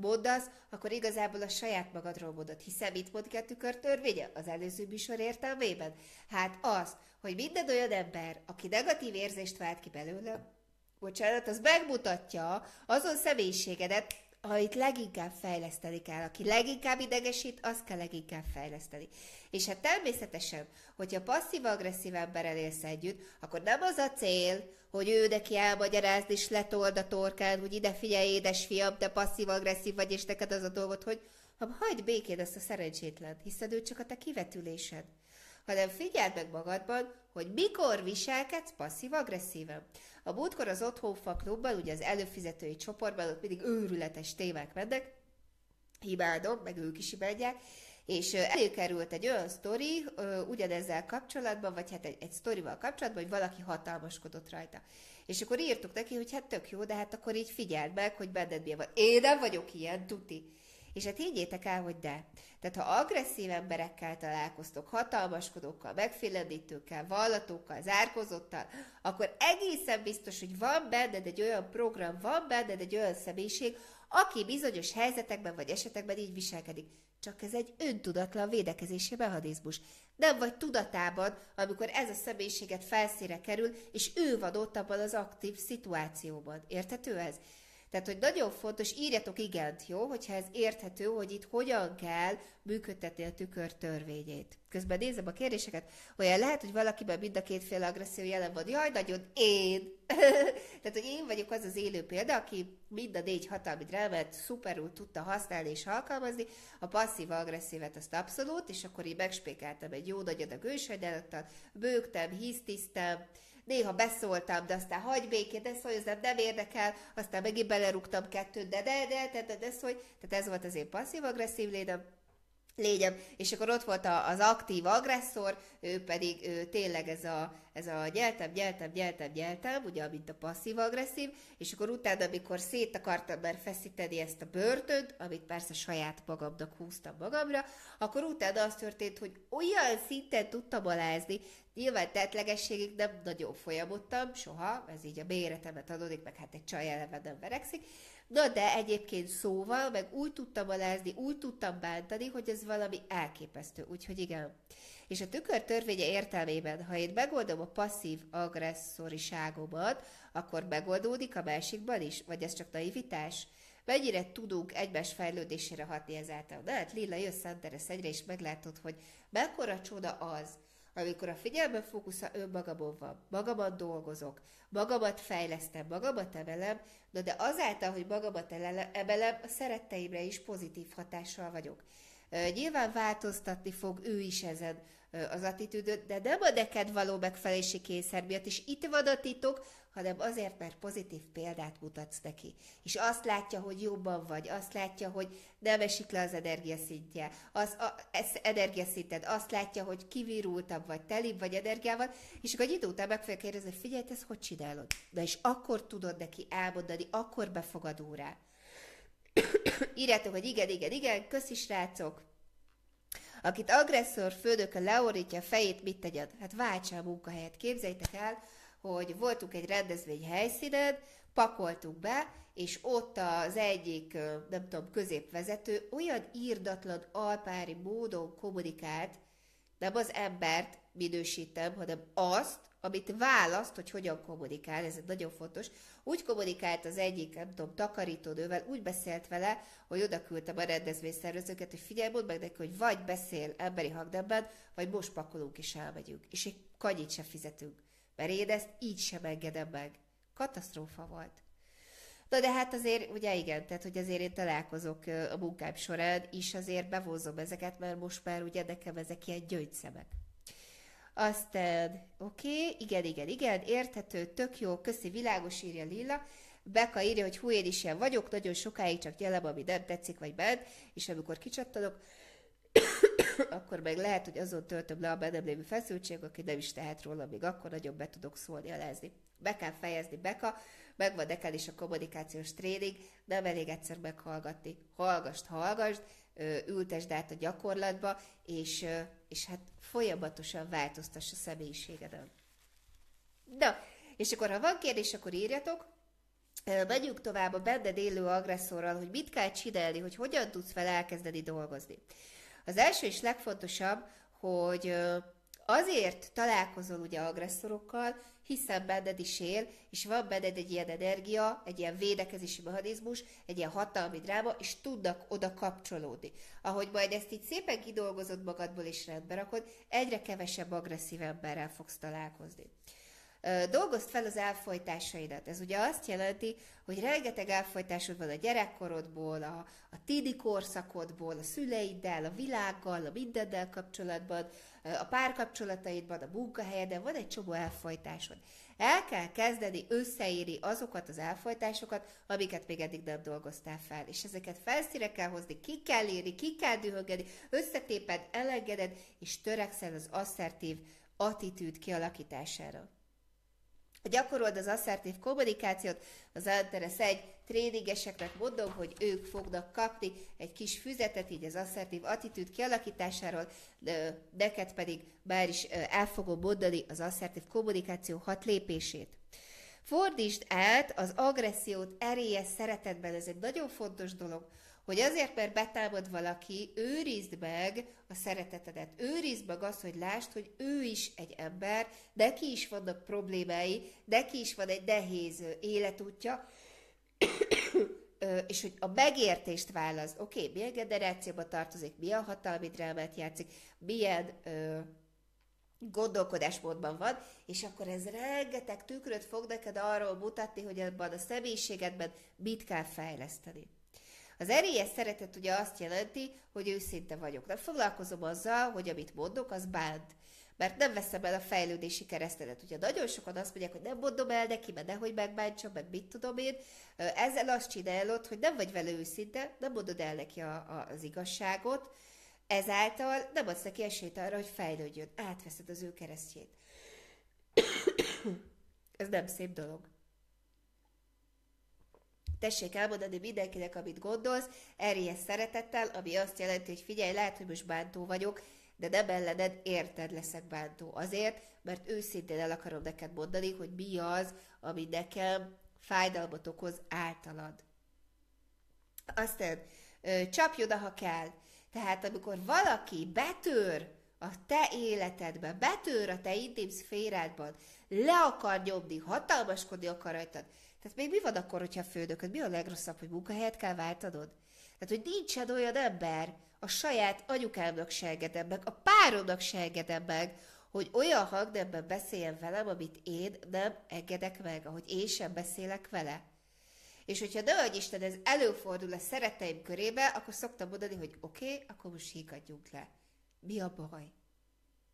Speaker 1: mondasz, akkor igazából a saját magadról mondod. Hiszen mit mond ki a tükörtörvénye az előző műsor értelmében? Hát az, hogy minden olyan ember, aki negatív érzést vált ki belőle, bocsánat, az megmutatja azon személyiségedet, amit leginkább fejleszteni kell. Aki leginkább idegesít, azt kell leginkább fejleszteni. És hát természetesen, hogyha passzív-agresszív emberrel élsz együtt, akkor nem az a cél, hogy ő neki elmagyarázd és letold a torkán, hogy ide figyelj, édes fiam, te passzív-agresszív vagy, és neked az a dolgot, hogy ha hagyd békén ezt a szerencsétlen, hiszen ő csak a te kivetülésed. Hanem figyeld meg magadban, hogy mikor viselkedsz passzív-agresszíven. A múltkor az Otthonfa klubban, ugye az előfizetői csoportban, ott mindig őrületes témák mennek, hibádom, meg ők is imádják, és előkerült egy olyan sztori, ugyanezzel kapcsolatban, vagy hát egy, egy sztorival kapcsolatban, hogy valaki hatalmaskodott rajta. És akkor írtuk neki, hogy hát tök jó, de hát akkor így figyeld meg, hogy benned milyen van. Én nem vagyok ilyen, tuti. És hát higgyétek el, hogy de. Tehát ha agresszív emberekkel találkoztok, hatalmaskodókkal, megfélendítőkkel, vallatókkal, zárkozottal, akkor egészen biztos, hogy van benned egy olyan program, van benned egy olyan személyiség, aki bizonyos helyzetekben vagy esetekben így viselkedik. Csak ez egy öntudatlan védekezési mechanizmus. Nem vagy tudatában, amikor ez a személyiséget felszíre kerül, és ő van ott abban az aktív szituációban. Érthető ez? Tehát, hogy nagyon fontos, írjatok igent, jó, hogyha ez érthető, hogy itt hogyan kell működtetni a tükör törvényét. Közben nézem a kérdéseket, olyan lehet, hogy valakiben mind a kétféle agresszió jelen van. Jaj, nagyon én! [LAUGHS] Tehát, hogy én vagyok az az élő példa, aki mind a négy hatalmi drámát szuperul tudta használni és alkalmazni, a passzív agresszívet azt abszolút, és akkor így megspékeltem egy jó nagy adag ősajdálattal, bőgtem, hisztisztem, néha beszóltam, de aztán hagy békét, de szólj, ez nem érdekel, aztán megint belerúgtam kettőt, de de, de, de, de, de szólj. Tehát ez volt az én passzív-agresszív lédem lényem, és akkor ott volt az aktív agresszor, ő pedig ő tényleg ez a, ez a gyeltem, gyeltem, gyeltem, gyeltem, ugye, mint a passzív-agresszív, és akkor utána, amikor szét akartam már feszíteni ezt a börtönt, amit persze saját magamnak húztam magamra, akkor utána az történt, hogy olyan szinten tudtam alázni, nyilván tetlegességig nem nagyon folyamodtam, soha, ez így a méretemet adódik, meg hát egy csaj eleve nem verekszik, Na de egyébként szóval, meg úgy tudtam alázni, úgy tudtam bántani, hogy ez valami elképesztő. Úgyhogy igen. És a tükör törvénye értelmében, ha én megoldom a passzív agresszoriságomat, akkor megoldódik a másikban is? Vagy ez csak naivitás? Mennyire tudunk egymás fejlődésére hatni ezáltal? Na hát Lilla, jössz Santeres egyre, és meglátod, hogy mekkora csoda az, amikor a figyelme fókusza önmagamon van, magamat dolgozok, magamat fejlesztem, magamat emelem, de, de azáltal, hogy magamat emelem, a szeretteimre is pozitív hatással vagyok. Nyilván változtatni fog ő is ezen az attitűdöt, de nem a neked való megfelelési kényszer miatt, és itt van a titok, hanem azért, mert pozitív példát mutatsz neki. És azt látja, hogy jobban vagy, azt látja, hogy nem esik le az energiaszintje, az a, ez energiaszinted, azt látja, hogy kivirultabb vagy, telibb vagy energiával, és akkor egy idő után meg fogja kérdezni, figyelj, ezt hogy csinálod? De és akkor tudod neki elmondani, akkor befogadó rá. [COUGHS] Írjátok, hogy igen, igen, igen, köszi srácok, Akit agresszor földökön leorítja a fejét, mit tegyen? Hát váltsa a munkahelyet. Képzeljétek el, hogy voltunk egy rendezvény helyszínen, pakoltuk be, és ott az egyik, nem tudom, középvezető olyan írdatlan alpári módon kommunikált, nem az embert minősítem, hanem azt, amit választ, hogy hogyan kommunikál, ez nagyon fontos. Úgy kommunikált az egyik, nem tudom, takarítónővel, úgy beszélt vele, hogy oda küldtem a rendezvényszervezőket, hogy figyelj, mondd meg neki, hogy vagy beszél emberi hangnemben, vagy most pakolunk és elmegyünk. És egy kanyit se fizetünk. Mert én ezt így sem engedem meg. Katasztrófa volt. Na de hát azért, ugye igen, tehát hogy azért én találkozok a munkám során is azért bevozom ezeket, mert most már ugye nekem ezek ilyen gyöngyszemek. Aztán, oké, okay, igen, igen, igen, érthető, tök jó, köszi, világos, írja Lilla. Beka írja, hogy hú, én is ilyen vagyok, nagyon sokáig csak gyelem, ami nem tetszik, vagy bent, és amikor kicsattanok, [COUGHS] akkor meg lehet, hogy azon töltöm le a bennem lévő feszültség, aki nem is tehet róla, még akkor nagyon be tudok szólni, alázni. Be kell fejezni, Beka, megvan neked is a kommunikációs tréning, nem elég egyszer meghallgatni. Hallgast, hallgast, ültesd át a gyakorlatba, és, és hát folyamatosan változtass a személyiségeden. Na, és akkor ha van kérdés, akkor írjatok, Megyünk tovább a benned élő agresszorral, hogy mit kell csinálni, hogy hogyan tudsz fel elkezdeni dolgozni. Az első és legfontosabb, hogy azért találkozol ugye agresszorokkal, hiszen benned is él, és van benned egy ilyen energia, egy ilyen védekezési mechanizmus, egy ilyen hatalmi dráma, és tudnak oda kapcsolódni. Ahogy majd ezt így szépen kidolgozod magadból és rendbe rakod, egyre kevesebb agresszív emberrel fogsz találkozni. Dolgozd fel az elfolytásaidat. Ez ugye azt jelenti, hogy rengeteg elfolytásod van a gyerekkorodból, a, a tidi korszakodból, a szüleiddel, a világgal, a mindennel kapcsolatban, a párkapcsolataidban, a munkahelyeden, van egy csomó elfolytásod. El kell kezdeni összeírni azokat az elfolytásokat, amiket még eddig nem dolgoztál fel. És ezeket felszíre kell hozni, ki kell írni, ki kell dühögeni, összetéped, elengeded, és törekszel az asszertív attitűd kialakítására. Gyakorold az asszertív kommunikációt, az Antares egy tréningeseknek mondom, hogy ők fognak kapni egy kis füzetet így az asszertív attitűd kialakításáról, neked pedig már is el fogom mondani az asszertív kommunikáció hat lépését. Fordítsd át az agressziót erélyes szeretetben, ez egy nagyon fontos dolog, hogy azért, mert betámad valaki, őrizd meg a szeretetedet. Őrizd meg azt, hogy lásd, hogy ő is egy ember, neki is vannak problémái, neki is van egy nehéz életútja, és hogy a megértést válasz, oké, okay, milyen generációba tartozik, milyen hatalmi drámát játszik, milyen ö, gondolkodásmódban van, és akkor ez rengeteg tükröt fog neked arról mutatni, hogy ebben a személyiségedben mit kell fejleszteni. Az erélyes szeretet ugye azt jelenti, hogy őszinte vagyok. Nem foglalkozom azzal, hogy amit mondok, az bánt. Mert nem veszem el a fejlődési keresztedet. Ugye nagyon sokan azt mondják, hogy nem mondom el neki, mert nehogy megbántsa, meg mit tudom én. Ezzel azt csinálod, hogy nem vagy vele őszinte, nem mondod el neki a, a, az igazságot, ezáltal nem adsz neki esélyt arra, hogy fejlődjön. Átveszed az ő keresztjét. [COUGHS] Ez nem szép dolog. Tessék elmondani mindenkinek, amit gondolsz, erjes szeretettel, ami azt jelenti, hogy figyelj, lehet, hogy most bántó vagyok, de nem ellened érted leszek bántó. Azért, mert őszintén el akarom neked mondani, hogy mi az, ami nekem fájdalmat okoz általad. Aztán csapj oda, ha kell. Tehát amikor valaki betör a te életedbe, betör a te intim szférádban, le akar nyomni, hatalmaskodni akar rajtad, tehát még mi van akkor, hogyha földököd? Mi a legrosszabb, hogy munkahelyet kell váltanod? Tehát, hogy nincsen olyan ember, a saját anyukámnak se engedem a páromnak se engedem hogy olyan hangnemben beszéljen velem, amit én nem engedek meg, ahogy én sem beszélek vele. És hogyha de hogy Isten, ez előfordul a szereteim körébe, akkor szoktam mondani, hogy oké, okay, akkor most hígadjunk le. Mi a baj?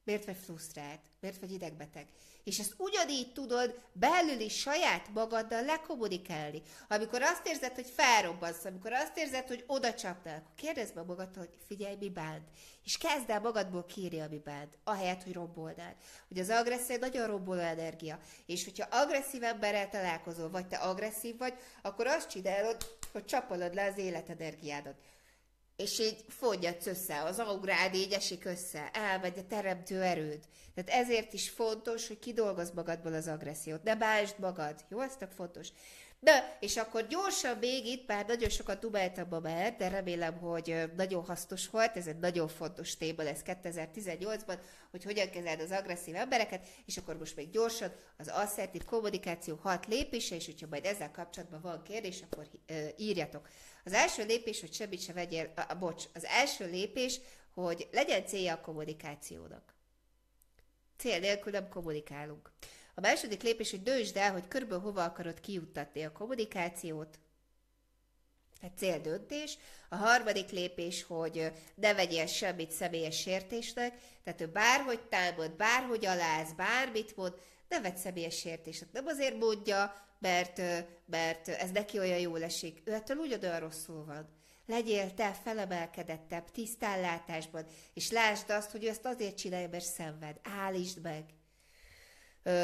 Speaker 1: Miért vagy frusztrált? Miért vagy idegbeteg? És ezt ugyanígy tudod belül is saját magaddal lekommunikálni. Amikor azt érzed, hogy felrobbansz, amikor azt érzed, hogy oda csapnál, akkor kérdezd meg magadtól, hogy figyelj, mi bánt. És kezd el magadból kírni, ami bánt, ahelyett, hogy rombolnál. Hogy az agresszió nagyon romboló energia. És hogyha agresszív emberrel találkozol, vagy te agresszív vagy, akkor azt csinálod, hogy csapolod le az életenergiádat és így fogyadsz össze, az augrád így esik össze, elmegy a teremtő erőd. Tehát ezért is fontos, hogy kidolgozz magadból az agressziót, ne básd magad, jó? Ez tök fontos. De, és akkor gyorsan még itt, bár nagyon sokat dubáltam ma már, de remélem, hogy nagyon hasznos volt, ez egy nagyon fontos téma lesz 2018-ban, hogy hogyan kezeld az agresszív embereket, és akkor most még gyorsan az asszertív kommunikáció hat lépése, és hogyha majd ezzel kapcsolatban van kérdés, akkor írjatok. Az első lépés, hogy semmit se vegyél, a, a, bocs, az első lépés, hogy legyen célja a kommunikációnak. Cél nélkül nem kommunikálunk. A második lépés, hogy döntsd el, hogy körülbelül hova akarod kijuttatni a kommunikációt. Tehát céldöntés. A harmadik lépés, hogy ne vegyél semmit személyes sértésnek, tehát ő bárhogy támad, bárhogy aláz, bármit mond, ne vedd személyes sértésnek. Nem azért mondja, mert, mert ez neki olyan jól esik. Ő ettől ugyanolyan rosszul van. Legyél te felemelkedettebb, tisztánlátásban, és lásd azt, hogy ő ezt azért csinálja, mert szenved. Állítsd meg.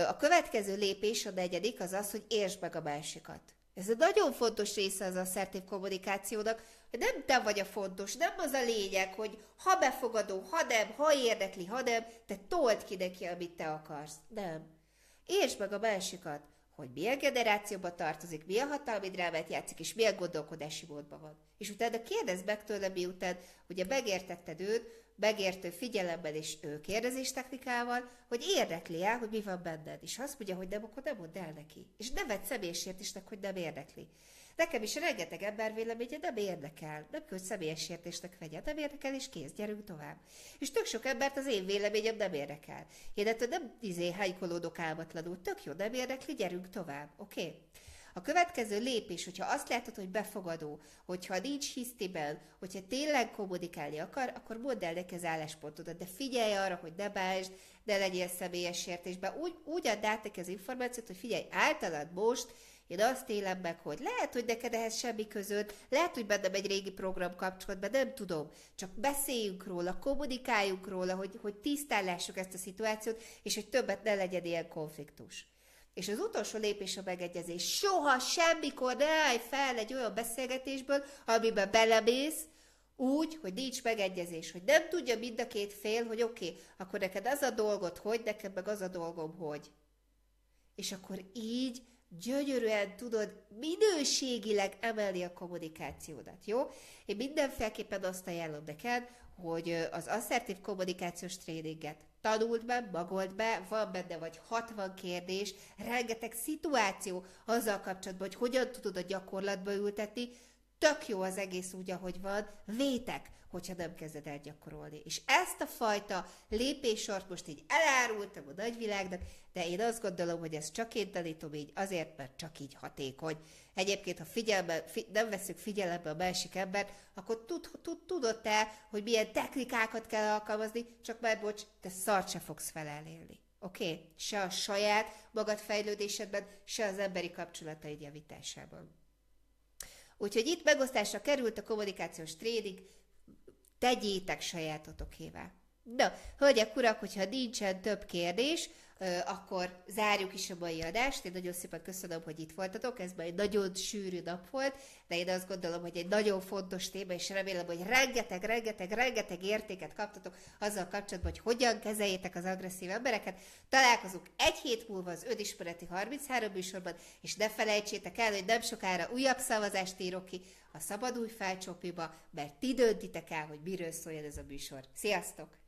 Speaker 1: A következő lépés, a negyedik, az az, hogy értsd meg a másikat. Ez egy nagyon fontos része az asszertív kommunikációnak, hogy nem te vagy a fontos, nem az a lényeg, hogy ha befogadó, ha nem, ha érdekli, ha nem, te told ki neki, amit te akarsz. Nem. Értsd meg a másikat hogy milyen generációba tartozik, milyen hatalmi drámát játszik, és milyen gondolkodási módban van. És utána kérdezd meg tőle, miután ugye megértetted őt, megértő figyelemmel és ő kérdezés technikával, hogy érdekli el, hogy mi van benned. És ha azt mondja, hogy nem, akkor nem mondd el neki. És ne vedd személyesértésnek, hogy nem érdekli. Nekem is rengeteg ember véleménye nem érdekel, nem kell, hogy személyes sértésnek vegye, nem érdekel, és kész, gyerünk tovább. És tök sok embert az én véleményem nem érdekel. Én ettől nem izé hánykolódok álmatlanul, tök jó, nem érdekli, gyerünk tovább, oké? Okay? A következő lépés, hogyha azt látod, hogy befogadó, hogyha nincs hisztiben, hogyha tényleg kommunikálni akar, akkor mondd el neki az álláspontodat, de figyelj arra, hogy ne básd, ne legyél személyes sértésben. Úgy, úgy add át neki az információt, hogy figyelj, általad most én azt élem meg, hogy lehet, hogy neked ehhez semmi között, lehet, hogy bennem egy régi program kapcsolatban, nem tudom. Csak beszéljünk róla, kommunikáljunk róla, hogy, hogy tisztállásuk ezt a szituációt, és hogy többet ne legyen ilyen konfliktus. És az utolsó lépés a megegyezés. Soha, semmikor ne állj fel egy olyan beszélgetésből, amiben belemész, úgy, hogy nincs megegyezés, hogy nem tudja mind a két fél, hogy oké, okay, akkor neked az a dolgot, hogy, neked meg az a dolgom, hogy. És akkor így gyönyörűen tudod minőségileg emelni a kommunikációdat, jó? Én mindenféleképpen azt ajánlom neked, hogy az asszertív kommunikációs tréninget tanult be, magold be, van benne vagy 60 kérdés, rengeteg szituáció azzal kapcsolatban, hogy hogyan tudod a gyakorlatba ültetni, tök jó az egész úgy, ahogy van, vétek, hogyha nem kezded el gyakorolni. És ezt a fajta lépésort most így elárultam a nagyvilágnak, de én azt gondolom, hogy ezt csak én tanítom így azért, mert csak így hatékony. Egyébként, ha figyelme, fi, nem veszük figyelembe a másik embert, akkor tud, tud, tudod te, hogy milyen technikákat kell alkalmazni, csak már bocs, te szart se fogsz felelélni. Oké? Okay? Se a saját magad fejlődésedben, se az emberi kapcsolataid javításában. Úgyhogy itt megosztásra került a kommunikációs tréning, tegyétek sajátotokével. Na, hölgyek, urak, hogyha nincsen több kérdés, akkor zárjuk is a mai adást. Én nagyon szépen köszönöm, hogy itt voltatok, ez már egy nagyon sűrű nap volt, de én azt gondolom, hogy egy nagyon fontos téma, és remélem, hogy rengeteg, rengeteg, rengeteg értéket kaptatok azzal kapcsolatban, hogy hogyan kezeljétek az agresszív embereket. Találkozunk egy hét múlva az önismereti 33 műsorban, és ne felejtsétek el, hogy nem sokára újabb szavazást írok ki a Szabadulj felcsópiba, mert ti döntitek el, hogy miről szóljon ez a műsor. Sziasztok!